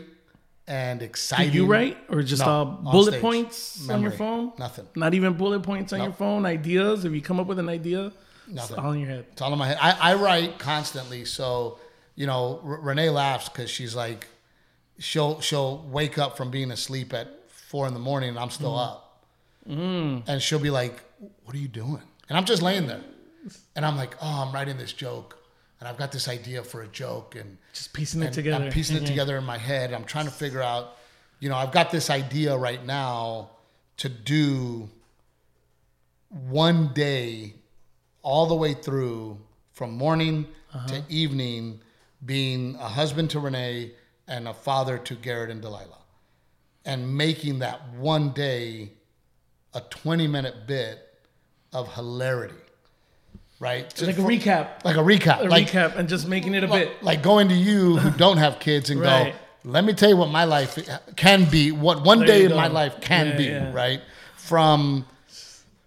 and exciting. Do you write or just No, all bullet stage. points on your phone? Nothing. Not even bullet points on your phone. Ideas. If you come up with an idea, Nothing. it's all in your head. It's all in my head. I, I write constantly. So, you know, R- Renee laughs because she's like, she'll she'll wake up from being asleep at four in the morning and I'm still Mm. up, and she'll be like, "What are you doing?" And I'm just laying there, and I'm like, "Oh, I'm writing this joke, and I've got this idea for a joke, and Just piecing it together. I'm piecing it together in my head. I'm trying to figure out, you know, I've got this idea right now to do one day all the way through from morning Uh-huh. to evening being a husband to Renee and a father to Garrett and Delilah. And making that one day a 20 minute bit of hilarity. Right? Just Like a for- recap. Like a recap. A like, recap and just making it a like, bit. like going to you who don't have kids and Right. go, let me tell you what my life can be, what one There day in my life can Yeah, be, yeah. right? From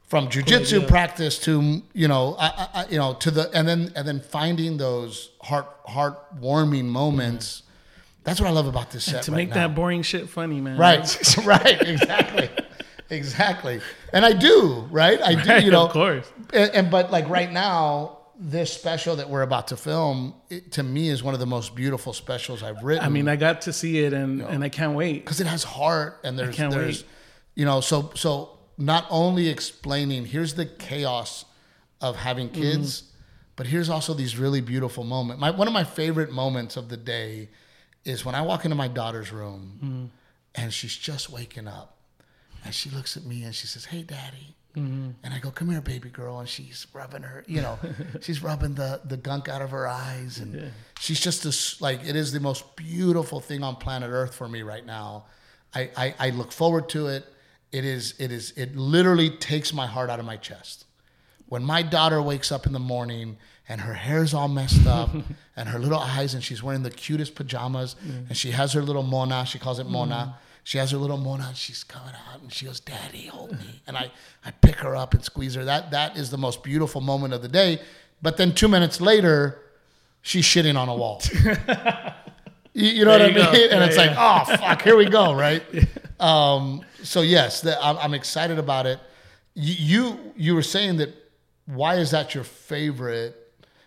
from jujitsu idea. practice to you know, I, I, you know, to the and then and then finding those heart heartwarming moments. That's what I love about this set. To right make now. that boring shit funny, man. right, right, exactly, exactly, and I do, right? I do, Right, you know, of course. and, and but like right now, this special that we're about to film, it, to me, is one of the most beautiful specials I've written. I mean, I got to see it and, and I can't wait. because it has heart and there's there's, wait. you know, so so not only explaining here's the chaos of having Mm-hmm. kids, but here's also these really beautiful moments. My one of my favorite moments of the day is when I walk into my daughter's room Mm-hmm. and she's just waking up and she looks at me and she says, "Hey, daddy." Mm-hmm. And I go, "Come here, baby girl," and she's rubbing her, you know, she's rubbing the the gunk out of her eyes, and she's just this like it is the most beautiful thing on planet Earth for me right now. I, I I look forward to it. It is it is it literally takes my heart out of my chest when my daughter wakes up in the morning and her hair's all messed up and her little eyes and she's wearing the cutest pajamas and she has her little mona she calls it mona she has her little mona and she's coming out and she goes daddy hold me. And i i pick her up and squeeze her. That that is the most beautiful moment of the day. But then two minutes later she's shitting on a wall. You, you know what There i mean go. and it's Yeah, like oh fuck here we go right? Um so yes the, I'm, I'm excited about it. You, you you were saying that why is that your favorite?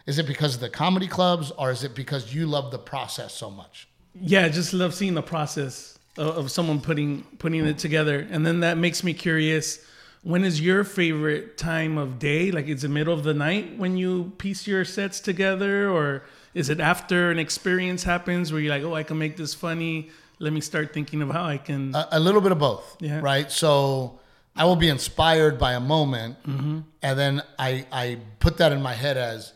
Is it because of the comedy clubs or is it because you love the process so much? Yeah, I just love seeing the process of, of someone putting putting it together, and then that makes me curious. When is your favorite time of day? Like, is it middle of the night when you piece your sets together, or is it after an experience happens where you're like, "Oh, I can make this funny. Let me start thinking of how I can." a, a little bit of both Yeah. right so i will be inspired by a moment mm-hmm. and then i i put that in my head as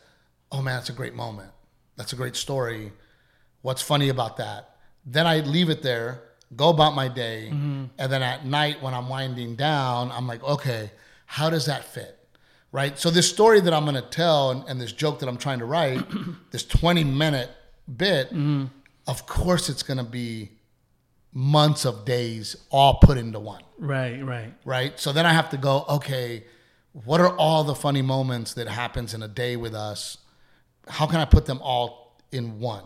oh man that's a great moment that's a great story what's funny about that then i leave it there go about my day mm-hmm. and then at night when i'm winding down i'm like okay how does that fit right? So this story that i'm going to tell and, and this joke that i'm trying to write this 20 minute bit mm-hmm. of course it's going to be months of days all put into one. Right, right. right? So then i have to go okay what are all the funny moments that happens in a day with us? How can i put them all in one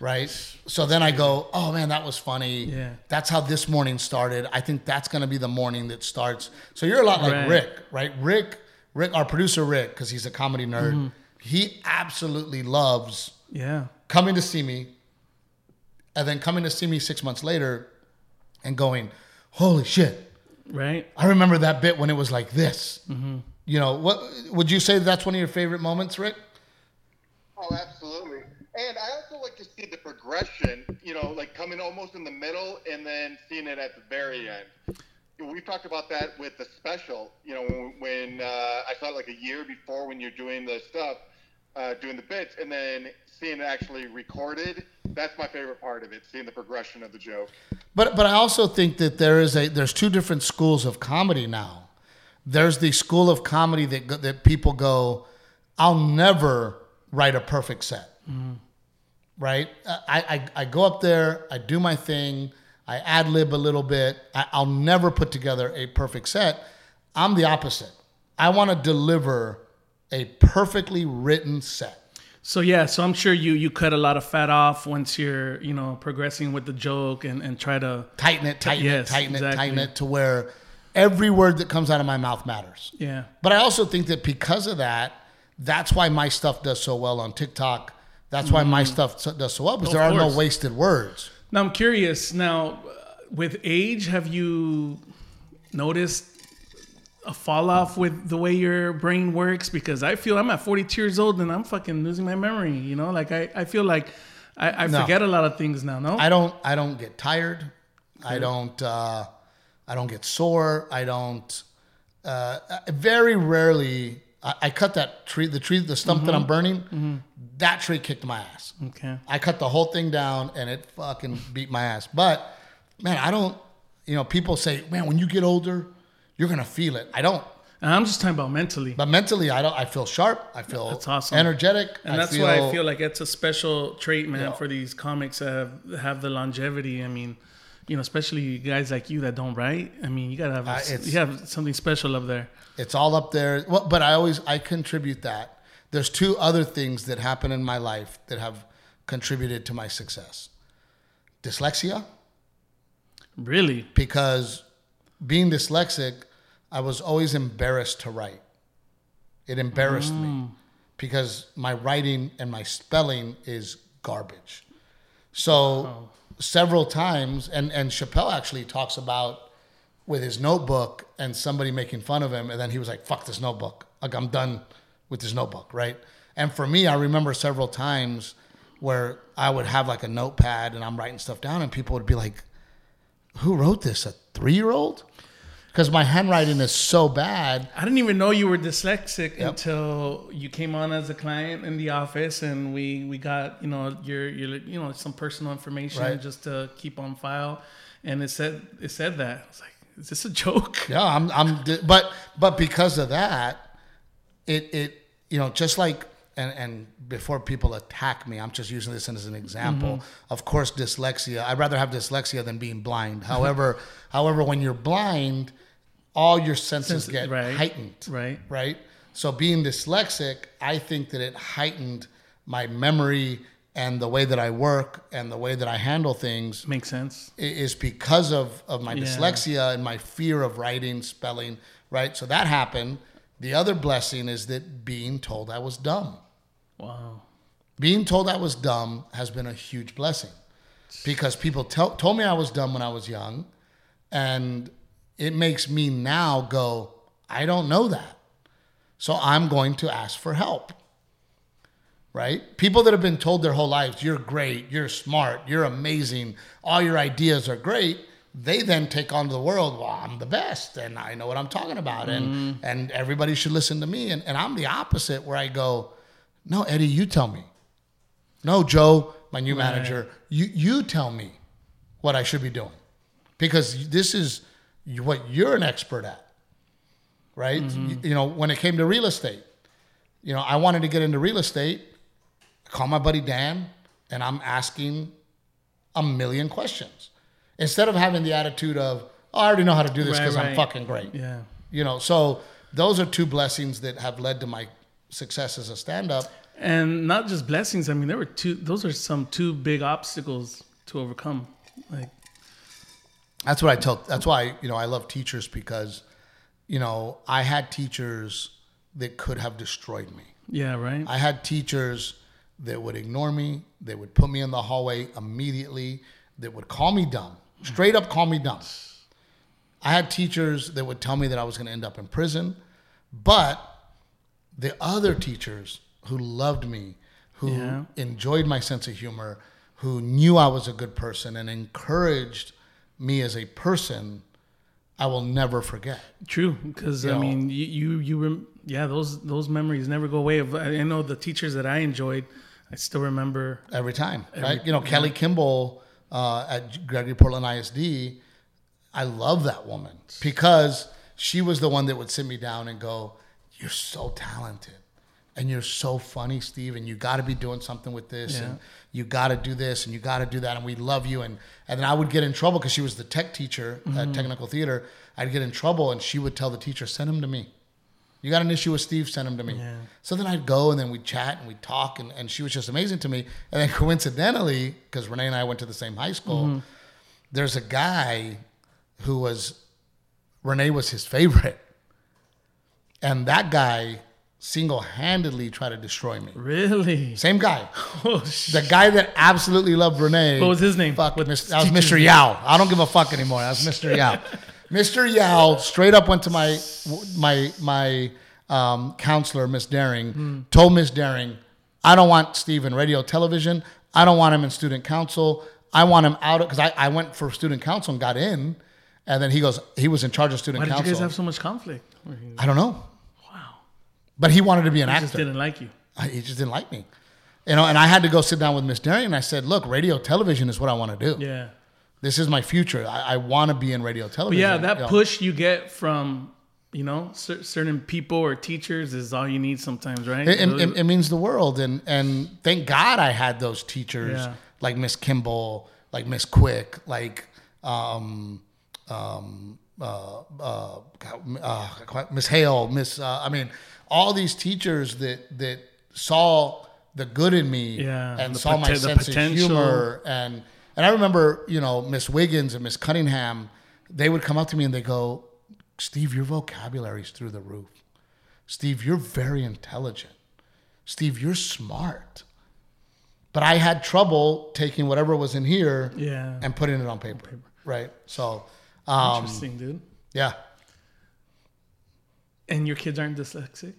right so then i go oh man that was funny Yeah. that's how this morning started i think that's going to be the morning that starts so you're a lot like Right. rick right rick rick our producer rick because he's a comedy nerd mm-hmm. he absolutely loves Yeah, coming to see me and then coming to see me six months later and going holy shit right. I remember that bit when it was like this. Mm-hmm. You know, what would you say that's one of your favorite moments, Rick? Oh, absolutely. And I also like to see the progression, you know, like coming almost in the middle and then seeing it at the very end. We've talked about that with the special, you know, when, when uh, I saw it like a year before when you're doing the stuff, uh, doing the bits, and then seeing it actually recorded. That's my favorite part of it, seeing the progression of the joke. But but I also think that there is a there's two different schools of comedy now. There's the school of comedy that that people go, I'll never write a perfect set. Right? I, I I go up there, I do my thing, I ad lib a little bit. I, I'll never put together a perfect set. I'm the opposite. I want to deliver a perfectly written set. So yeah, so I'm sure you you cut a lot of fat off once you're you know progressing with the joke and and try to Tighten it, tighten Yes, it, tighten it, tighten it to where every word that comes out of my mouth matters. yeah But I also think that because of that, that's why my stuff does so well on TikTok. That's why my stuff does so well because there are course. no wasted words. Now I'm curious. Now, with age, have you noticed a fall off with the way your brain works? Because I feel I'm at 42 years old and I'm fucking losing my memory. You know, like I, I feel like I, I No. forget a lot of things now. No, I don't I don't get tired. I don't uh, I don't get sore. I don't uh, very rarely I, I cut that tree the tree the stump Mm-hmm. that I'm burning. That tree kicked my ass. okay. I cut the whole thing down and it fucking beat my ass. But man, I don't. You know, people say, man, when you get older, you're gonna feel it. I don't. And I'm just talking about mentally. But mentally, I don't. I feel sharp. I feel That's awesome. energetic. And that's why I feel like it's a special trait, man, Yeah. for these comics that have, have the longevity. I mean, you know, especially guys like you that don't write. I mean, you gotta have Uh, it's- you have something special up there. it's all up there. Well, but I always I contribute that. There's two other things that happen in my life that have contributed to my success. Dyslexia, Really? because being dyslexic, I was always embarrassed to write. It embarrassed me because my writing and my spelling is garbage. So several times, and and Chappelle actually talks about with his notebook and somebody making fun of him, and then he was like, "Fuck this notebook! Like I'm done with this notebook." Right? And for me, I remember several times where I would have like a notepad and I'm writing stuff down, and people would be like, "Who wrote this? A three year old?" Because my handwriting is so bad. I didn't even know you were dyslexic until you came on as a client in the office, and we we got you know your your you know some personal information Right. just to keep on file, and it said it said that. I was like, is this a joke? Yeah, I'm, I'm, but, but because of that, it, it, you know, just like, and, and before people attack me, I'm just using this as an example. Mm-hmm. Of course, dyslexia. I'd rather have dyslexia than being blind. However, however, when you're blind, all your senses Sense- get right. heightened. Right. Right. So being dyslexic, I think that it heightened my memory and the way that I work and the way that I handle things Makes sense. is because of, of my Yeah. dyslexia and my fear of writing, spelling, right? So that happened. The other blessing is that being told I was dumb. Wow. Being told I was dumb has been a huge blessing because people tell, told me I was dumb when I was young. And it makes me now go, I don't know that. So I'm going to ask for help. Right? People that have been told their whole lives, you're great, you're smart, you're amazing, all your ideas are great. They then take on the world, well, I'm the best and I know what I'm talking about and mm-hmm. and everybody should listen to me. And, and I'm the opposite where I go, No, Eddie, you tell me. No, Joe, my new manager, you you tell me what I should be doing. Because this is what you're an expert at. Right? Mm-hmm. You, you know, when it came to real estate, you know, I wanted to get into real estate. I call my buddy Dan, and I'm asking a million questions instead of having the attitude of, "Oh, I already know how to do this Right, because I'm fucking great." Yeah. You know, so those are two blessings that have led to my success as a stand-up. And not just blessings. I mean, there were two. Those are some two big obstacles to overcome. Like, That's what I tell. That's why you know I love teachers because, you know, I had teachers that could have destroyed me. yeah, right. I had teachers that would ignore me. They would put me in the hallway immediately. That would call me dumb, straight up call me dumb. I had teachers that would tell me that I was going to end up in prison, but the other teachers who loved me, who Yeah. enjoyed my sense of humor, who knew I was a good person and encouraged me as a person, I will never forget. True, because I know. mean, you you, you rem- yeah, those those memories never go away. Of- I know the teachers that I enjoyed, I still remember. every time, right? You know, Kelly Kimball uh, at Gregory Portland ISD. I love that woman because she was the one that would sit me down and go, "You're so talented, and you're so funny, Steve, and you got to be doing something with this, and you got to do this, and you got to do that, and we love you." And and then I would get in trouble because she was the tech teacher at Technical Theater. I'd get in trouble, and she would tell the teacher, "Send him to me." You got an issue with Steve? Send him to me. Yeah. So then I'd go and then we'd chat and we'd talk and, and she was just amazing to me. And then coincidentally, because Renee and I went to the same high school, Mm-hmm. there's a guy who was Renee was his favorite. And that guy single handedly try to destroy me. Really? Same guy. Oh, sh- The guy that absolutely loved Renee. What was his name? Fuck, What Mis- that was Mr. Yao. I don't give a fuck anymore. That was Mr. Yao. Mr. Yao straight up went to my my my um, counselor, Miss Daring, Hmm. told Miss Daring, I don't want Steve in radio television. I don't want him in student council. I want him out because I, I went for student council and got in, and then he goes he was in charge of student Why did you council. guys have so much conflict? I don't know. But he wanted to be an actor. He actor. just didn't like you. I- he just didn't like me. You know, and I had to go sit down with Miss Daring and I said, look, radio television is what I want to do. Yeah. This is my future. I, I want to be in radio But television. yeah, that You know, push you get from, you know, cer- certain people or teachers is all you need sometimes, right? It, it- it means the world. And, and thank God I had those teachers Yeah. like Miss Kimball, like Miss Quick, like um, um, uh, uh, uh, Miss Hale, Miss, uh, I mean, all these teachers that, that saw the good in me Yeah, and saw my poten- the sense of humor. And, and I remember, you know, Miss Wiggins and Miss Cunningham, they would come up to me and they go, Steve, your vocabulary's through the roof. Steve, you're very intelligent. Steve, you're smart. But I had trouble taking whatever was in here yeah. and putting it on paper. Right. So, um, Interesting, dude. yeah. And your kids aren't dyslexic?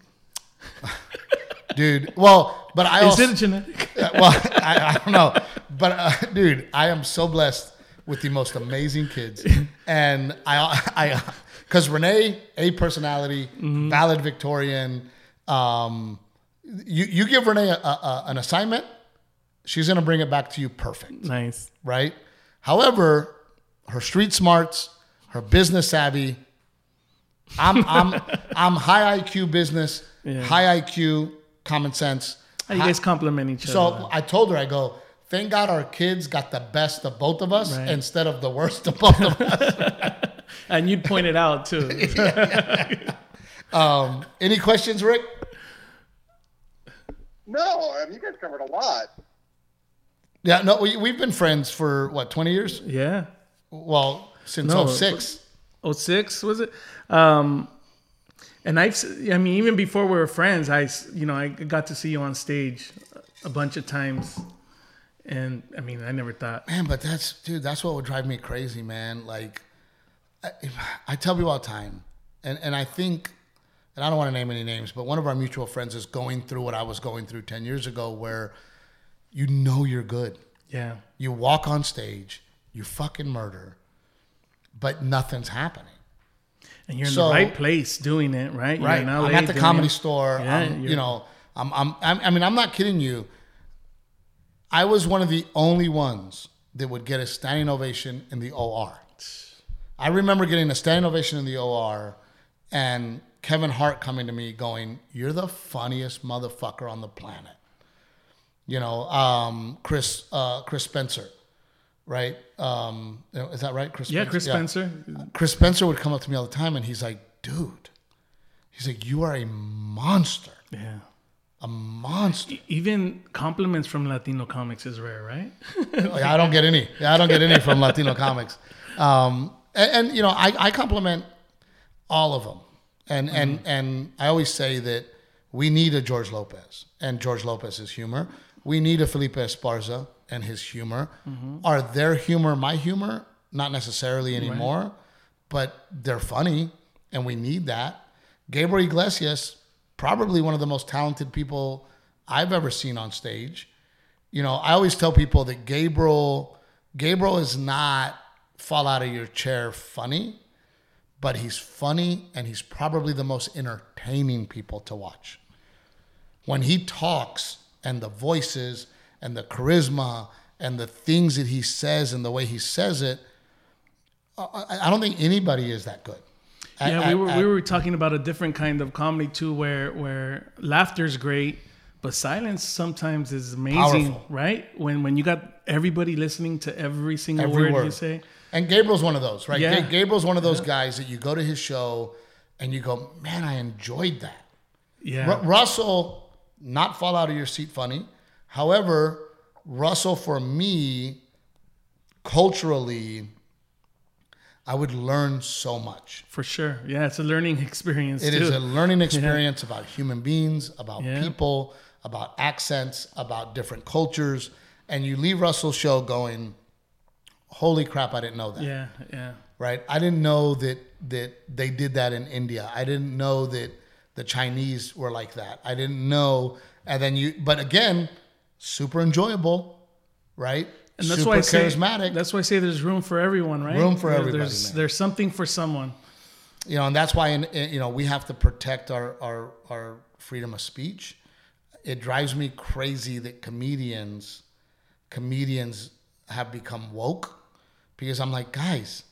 Dude. Well, but I Is also, it genetic? well, I, I don't know. But, uh, dude, I am so blessed with the most amazing kids. And I, I, because Renee, a personality, Mm-hmm. valedictorian. Um, you, you give Renee a, a, an assignment, she's going to bring it back to you perfect. nice. right? However, her street smarts, her business savvy. I'm I'm I'm high IQ business, Yeah. high IQ common sense. How you guys compliment each So other? So I told her, I go, thank God our kids got the best of both of us Right. instead of the worst of both of us. And you'd point it out too. Um, any questions, Rick? No, I mean, you guys covered a lot. Yeah, no, we, we've been friends for what, 20 years? yeah. Well, since No, 06. 06 was it? Um, and I've, I mean, even before we were friends, I, you know, I got to see you on stage a bunch of times, and I mean, I never thought. Man, but that's dude. That's what would drive me crazy, man. Like, I, I tell people all the time, and and I think, and I don't want to name any names, but one of our mutual friends is going through what I was going through ten years ago, where you know you're good. Yeah, You walk on stage, you fucking murder, but nothing's happening. and you're in the right place doing it, right? You're Right. in I'm at the comedy it. store. Yeah, you're- you know, I'm, I'm, I'm, I mean, I'm not kidding you. I was one of the only ones that would get a standing ovation in the OR. I remember getting a standing ovation in the OR and Kevin Hart coming to me going, You're the funniest motherfucker on the planet. You know, um, Chris, uh, Chris Spencer, right? Um, is that right? Chris Yeah, Chris Spencer. Chris Spencer would come up to me all the time and he's like, dude, he's like, you are a monster, Yeah. a monster. Even compliments from Latino comics is rare, right? Like, I don't get any. I don't get any from Latino comics. Um, and, and, you know, I, I compliment all of them. And, and, and I always say that we need a George Lopez and George Lopez's humor. We need a Felipe Esparza and his humor. Mm-hmm. Are their humor my humor? Not necessarily anymore, but they're funny and we need that. Gabriel Iglesias, probably one of the most talented people I've ever seen on stage. You know, I always tell people that Gabriel Gabriel is not fall out of your chair funny, but he's funny and he's probably the most entertaining people to watch. When he talks and the voices and the charisma and the things that he says and the way he says it, I, I don't think anybody is that good. At- yeah, we were at- we were talking about a different kind of comedy too, where where laughter's great, but silence sometimes is amazing, Powerful. right? When when you got everybody listening to every single Every word, word. you say. And Gabriel's one of those, right? Yeah. Gabriel's one of those guys that you go to his show and you go, man, I enjoyed that. Yeah. Ru- Russell, not fall out of your seat funny. However, Russell for me, culturally, I would learn so much. For sure. Yeah, it's a learning experience It too. is a learning experience about human beings, about Yeah. people, about accents, about different cultures. And you leave Russell's show going, holy crap, I didn't know that. yeah, yeah. Right? I didn't know that that they did that in India. I didn't know that the Chinese were like that. I didn't know. And then you, but again, super enjoyable, right? And that's super why I say charismatic. That's why I say there's room for everyone, right? Room for There- everybody, There's man. there's something for someone. you know, and that's why in, in- you know we have to protect our, our our freedom of speech. It drives me crazy that comedians comedians have become woke because I'm like, guys,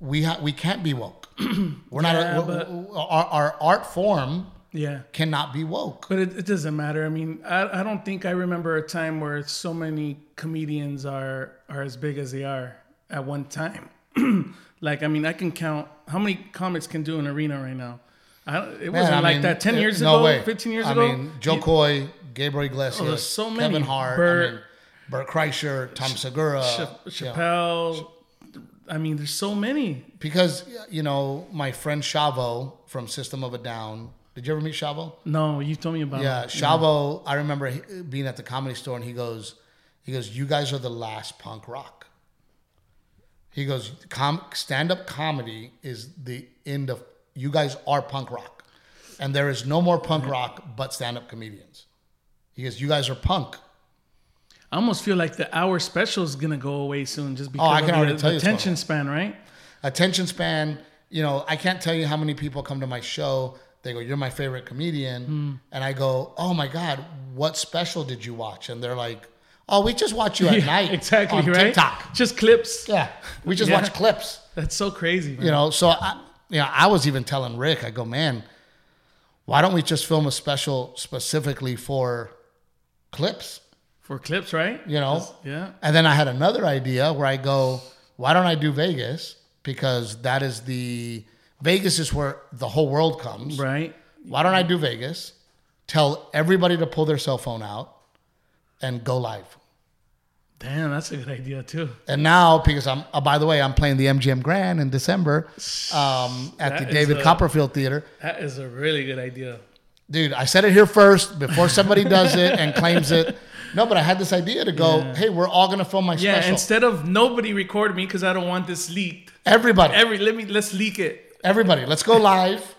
we ha- we can't be woke. We're not Yeah, a, but- our, our art form Yeah. cannot be woke. But it, it doesn't matter. I mean, I, I don't think I remember a time where so many comedians are are as big as they are at one time. like, I mean, I can count how many comics can do an arena right now. It Man, wasn't I like mean, that ten it- years no ago, way. fifteen years I ago. I mean, Jo You- Koy, Gabriel Iglesias, Oh, so Kevin many. Hart, Bert- I mean, Bert Kreischer, Tom Segura, you know. Chappelle. I mean, there's so many. because you know my friend Shavo from System of a Down. Did you ever meet Shavo? No, you told me about. Yeah, it. Shavo. I remember being at the comedy store, and he goes, he goes, "You guys are the last punk rock." He goes, Com- "Stand-up comedy is the end of. You guys are punk rock, and there is no more punk rock but stand-up comedians." He goes, "You guys are punk." I almost feel like the hour special is gonna go away soon, just because Oh, I of can the already tell you attention span, right? attention span you know i can't tell you how many people come to my show they go you're my favorite comedian Hmm. and i go oh my god what special did you watch and they're like oh we just watch you at night exactly on right. tiktok Just clips. yeah we just Yeah. watch clips That's so crazy, man. you know so i you know i was even telling rick i go man why don't we just film a special specifically for clips For clips, right? you know Yeah. And then I had another idea where I go, why don't I do Vegas? Because that is the Vegas is where the whole world comes. Right. Why don't I do Vegas? Tell everybody to pull their cell phone out and go live. Damn, that's a good idea too. And now, because I'm, oh, by the way, I'm playing the MGM Grand in December um, at That the David a- Copperfield Theater. That is a really good idea. Dude, I said it here first before somebody does it and claims it. No, but I had this idea to go, Yeah. hey, we're all going to film my Yeah. special. Instead of nobody record me because I don't want this leaked. Everybody. Every let me let's leak it. Everybody, let's go live.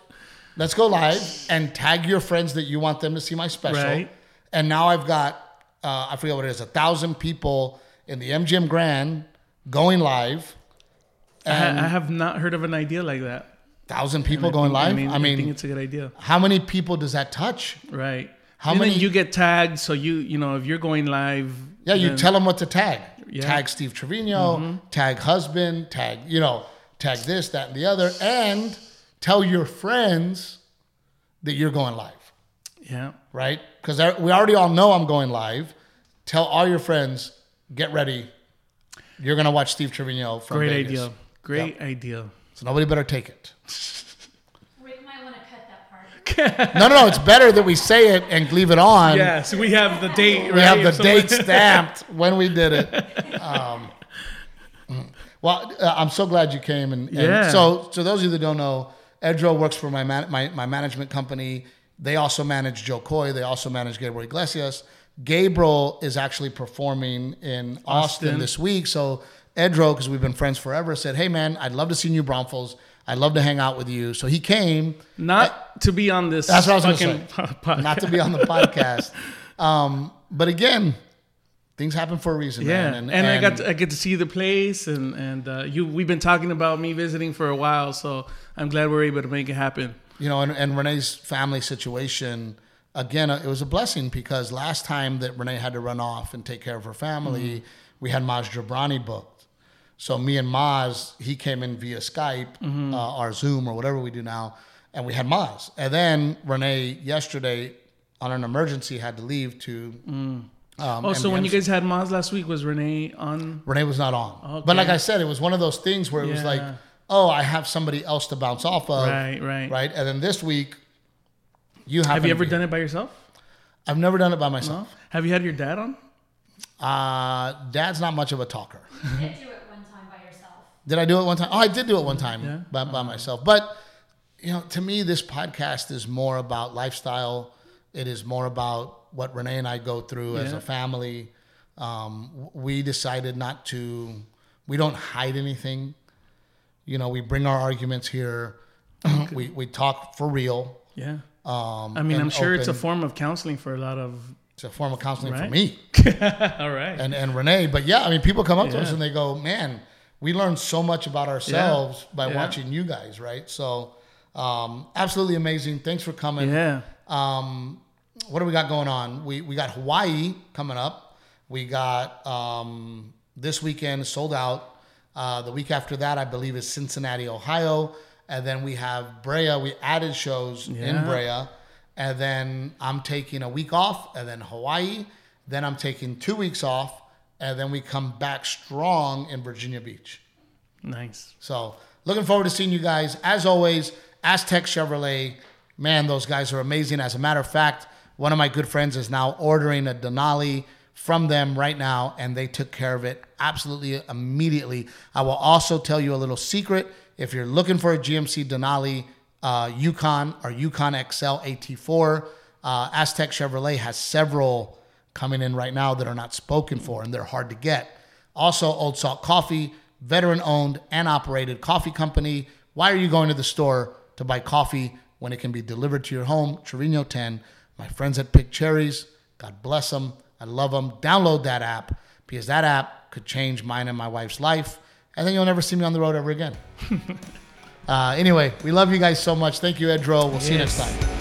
Let's go live and tag your friends that you want them to see my special. Right. And now I've got, uh, I forget what it is, a thousand people in the MGM Grand going live. I, And ha- I have not heard of an idea like that. thousand people I going think- live. I mean, I I think it's a good idea. how many people does that touch? Right. How and many- you get tagged, so you you know if you're going live. Yeah, you then- tell them what to tag. Yeah. Tag Steve Trevino, tag husband, tag, you know, tag this, that, and the other, and tell your friends that you're going live. Yeah. right? Because we already all know I'm going live. Tell all your friends, get ready. You're gonna watch Steve Trevino from Great Vegas. idea. Great idea. So nobody better take it. Rick might want to cut that part. No, no, no. It's better that we say it and leave it on. Yeah. So we have the date. Right? We have the date stamped when we did it. Um. Well, uh, I'm so glad you came. And, and Yeah. so, so those of you that don't know, Edro works for my, man, my my management company. They also manage Jo Koy. They also manage Gabriel Iglesias. Gabriel is actually performing in Austin, Austin. this week. So Edro, because we've been friends forever, said, "Hey man, I'd love to see New Braunfels. I'd love to hang out with you." So he came. Not to be on this. That's what I was fucking gonna say. podcast. not to be on the podcast. Um, but again, things happen for a reason, Yeah, man. and, I got to, I get to see the place, and and uh, you we've been talking about me visiting for a while, so I'm glad we're able to make it happen. you know, and, and Renee's family situation. Again, uh, it was a blessing because last time that Renee had to run off and take care of her family, Mm-hmm. we had Maz Jobrani booked. So me and Maz, he came in via Skype, Mm-hmm. uh, or Zoom, or whatever we do now, and we had Maz. And then Renee yesterday, on an emergency, had to leave to. Um, Oh, so when you guys had Maz last week, was Renee on? Renee was not on. Okay. But like I said, it was one of those things where it was like, oh, I have somebody else to bounce off of. Right, right. Right. And then this week, you have. Have you ever done it by yourself? I've never done it by myself. No. Have you had your dad on? Uh, Dad's not much of a talker. You did do it one time by yourself. Did I do it one time? Oh, I did do it one time Yeah. by, by myself. But you know, to me, this podcast is more about lifestyle. It is more about what Renee and I go through as a family. Um, we decided not to. We don't hide anything. You know, we bring our arguments here. we we talk for real. Yeah. Um, I mean, I'm sure it's a form of counseling for a lot of. it's a form of counseling for me. All right. and and Renee. But yeah, I mean, people come up to us and they go, "Man, we learned so much about ourselves by Yeah. watching you guys." Right? So, um, absolutely amazing. Thanks for coming. yeah. Um, what do we got going on? We we got Hawaii coming up. We got um, this weekend sold out. Uh, the week after that, I believe, is Cincinnati, Ohio, and then we have Brea. We added shows in Brea, and then I'm taking a week off, and then Hawaii. Then I'm taking two weeks off, and then we come back strong in Virginia Beach. Nice. So looking forward to seeing you guys. As always, Aztec Chevrolet, man, those guys are amazing. As a matter of fact, one of my good friends is now ordering a Denali from them right now, and they took care of it absolutely immediately. I will also tell you a little secret. If you're looking for a GMC Denali uh, Yukon or Yukon XL AT4, uh, Aztec Chevrolet has several coming in right now that are not spoken for, and they're hard to get. Also, Old Salt Coffee, veteran owned and operated coffee company. Why are you going to the store to buy coffee when it can be delivered to your home? Trevino 10. My friends at Pick Cherries, God bless them. I love them. Download that app because that app could change mine and my wife's life. And then you'll never see me on the road ever again. uh, anyway, we love you guys so much. Thank you, Edro. We'll see you next time.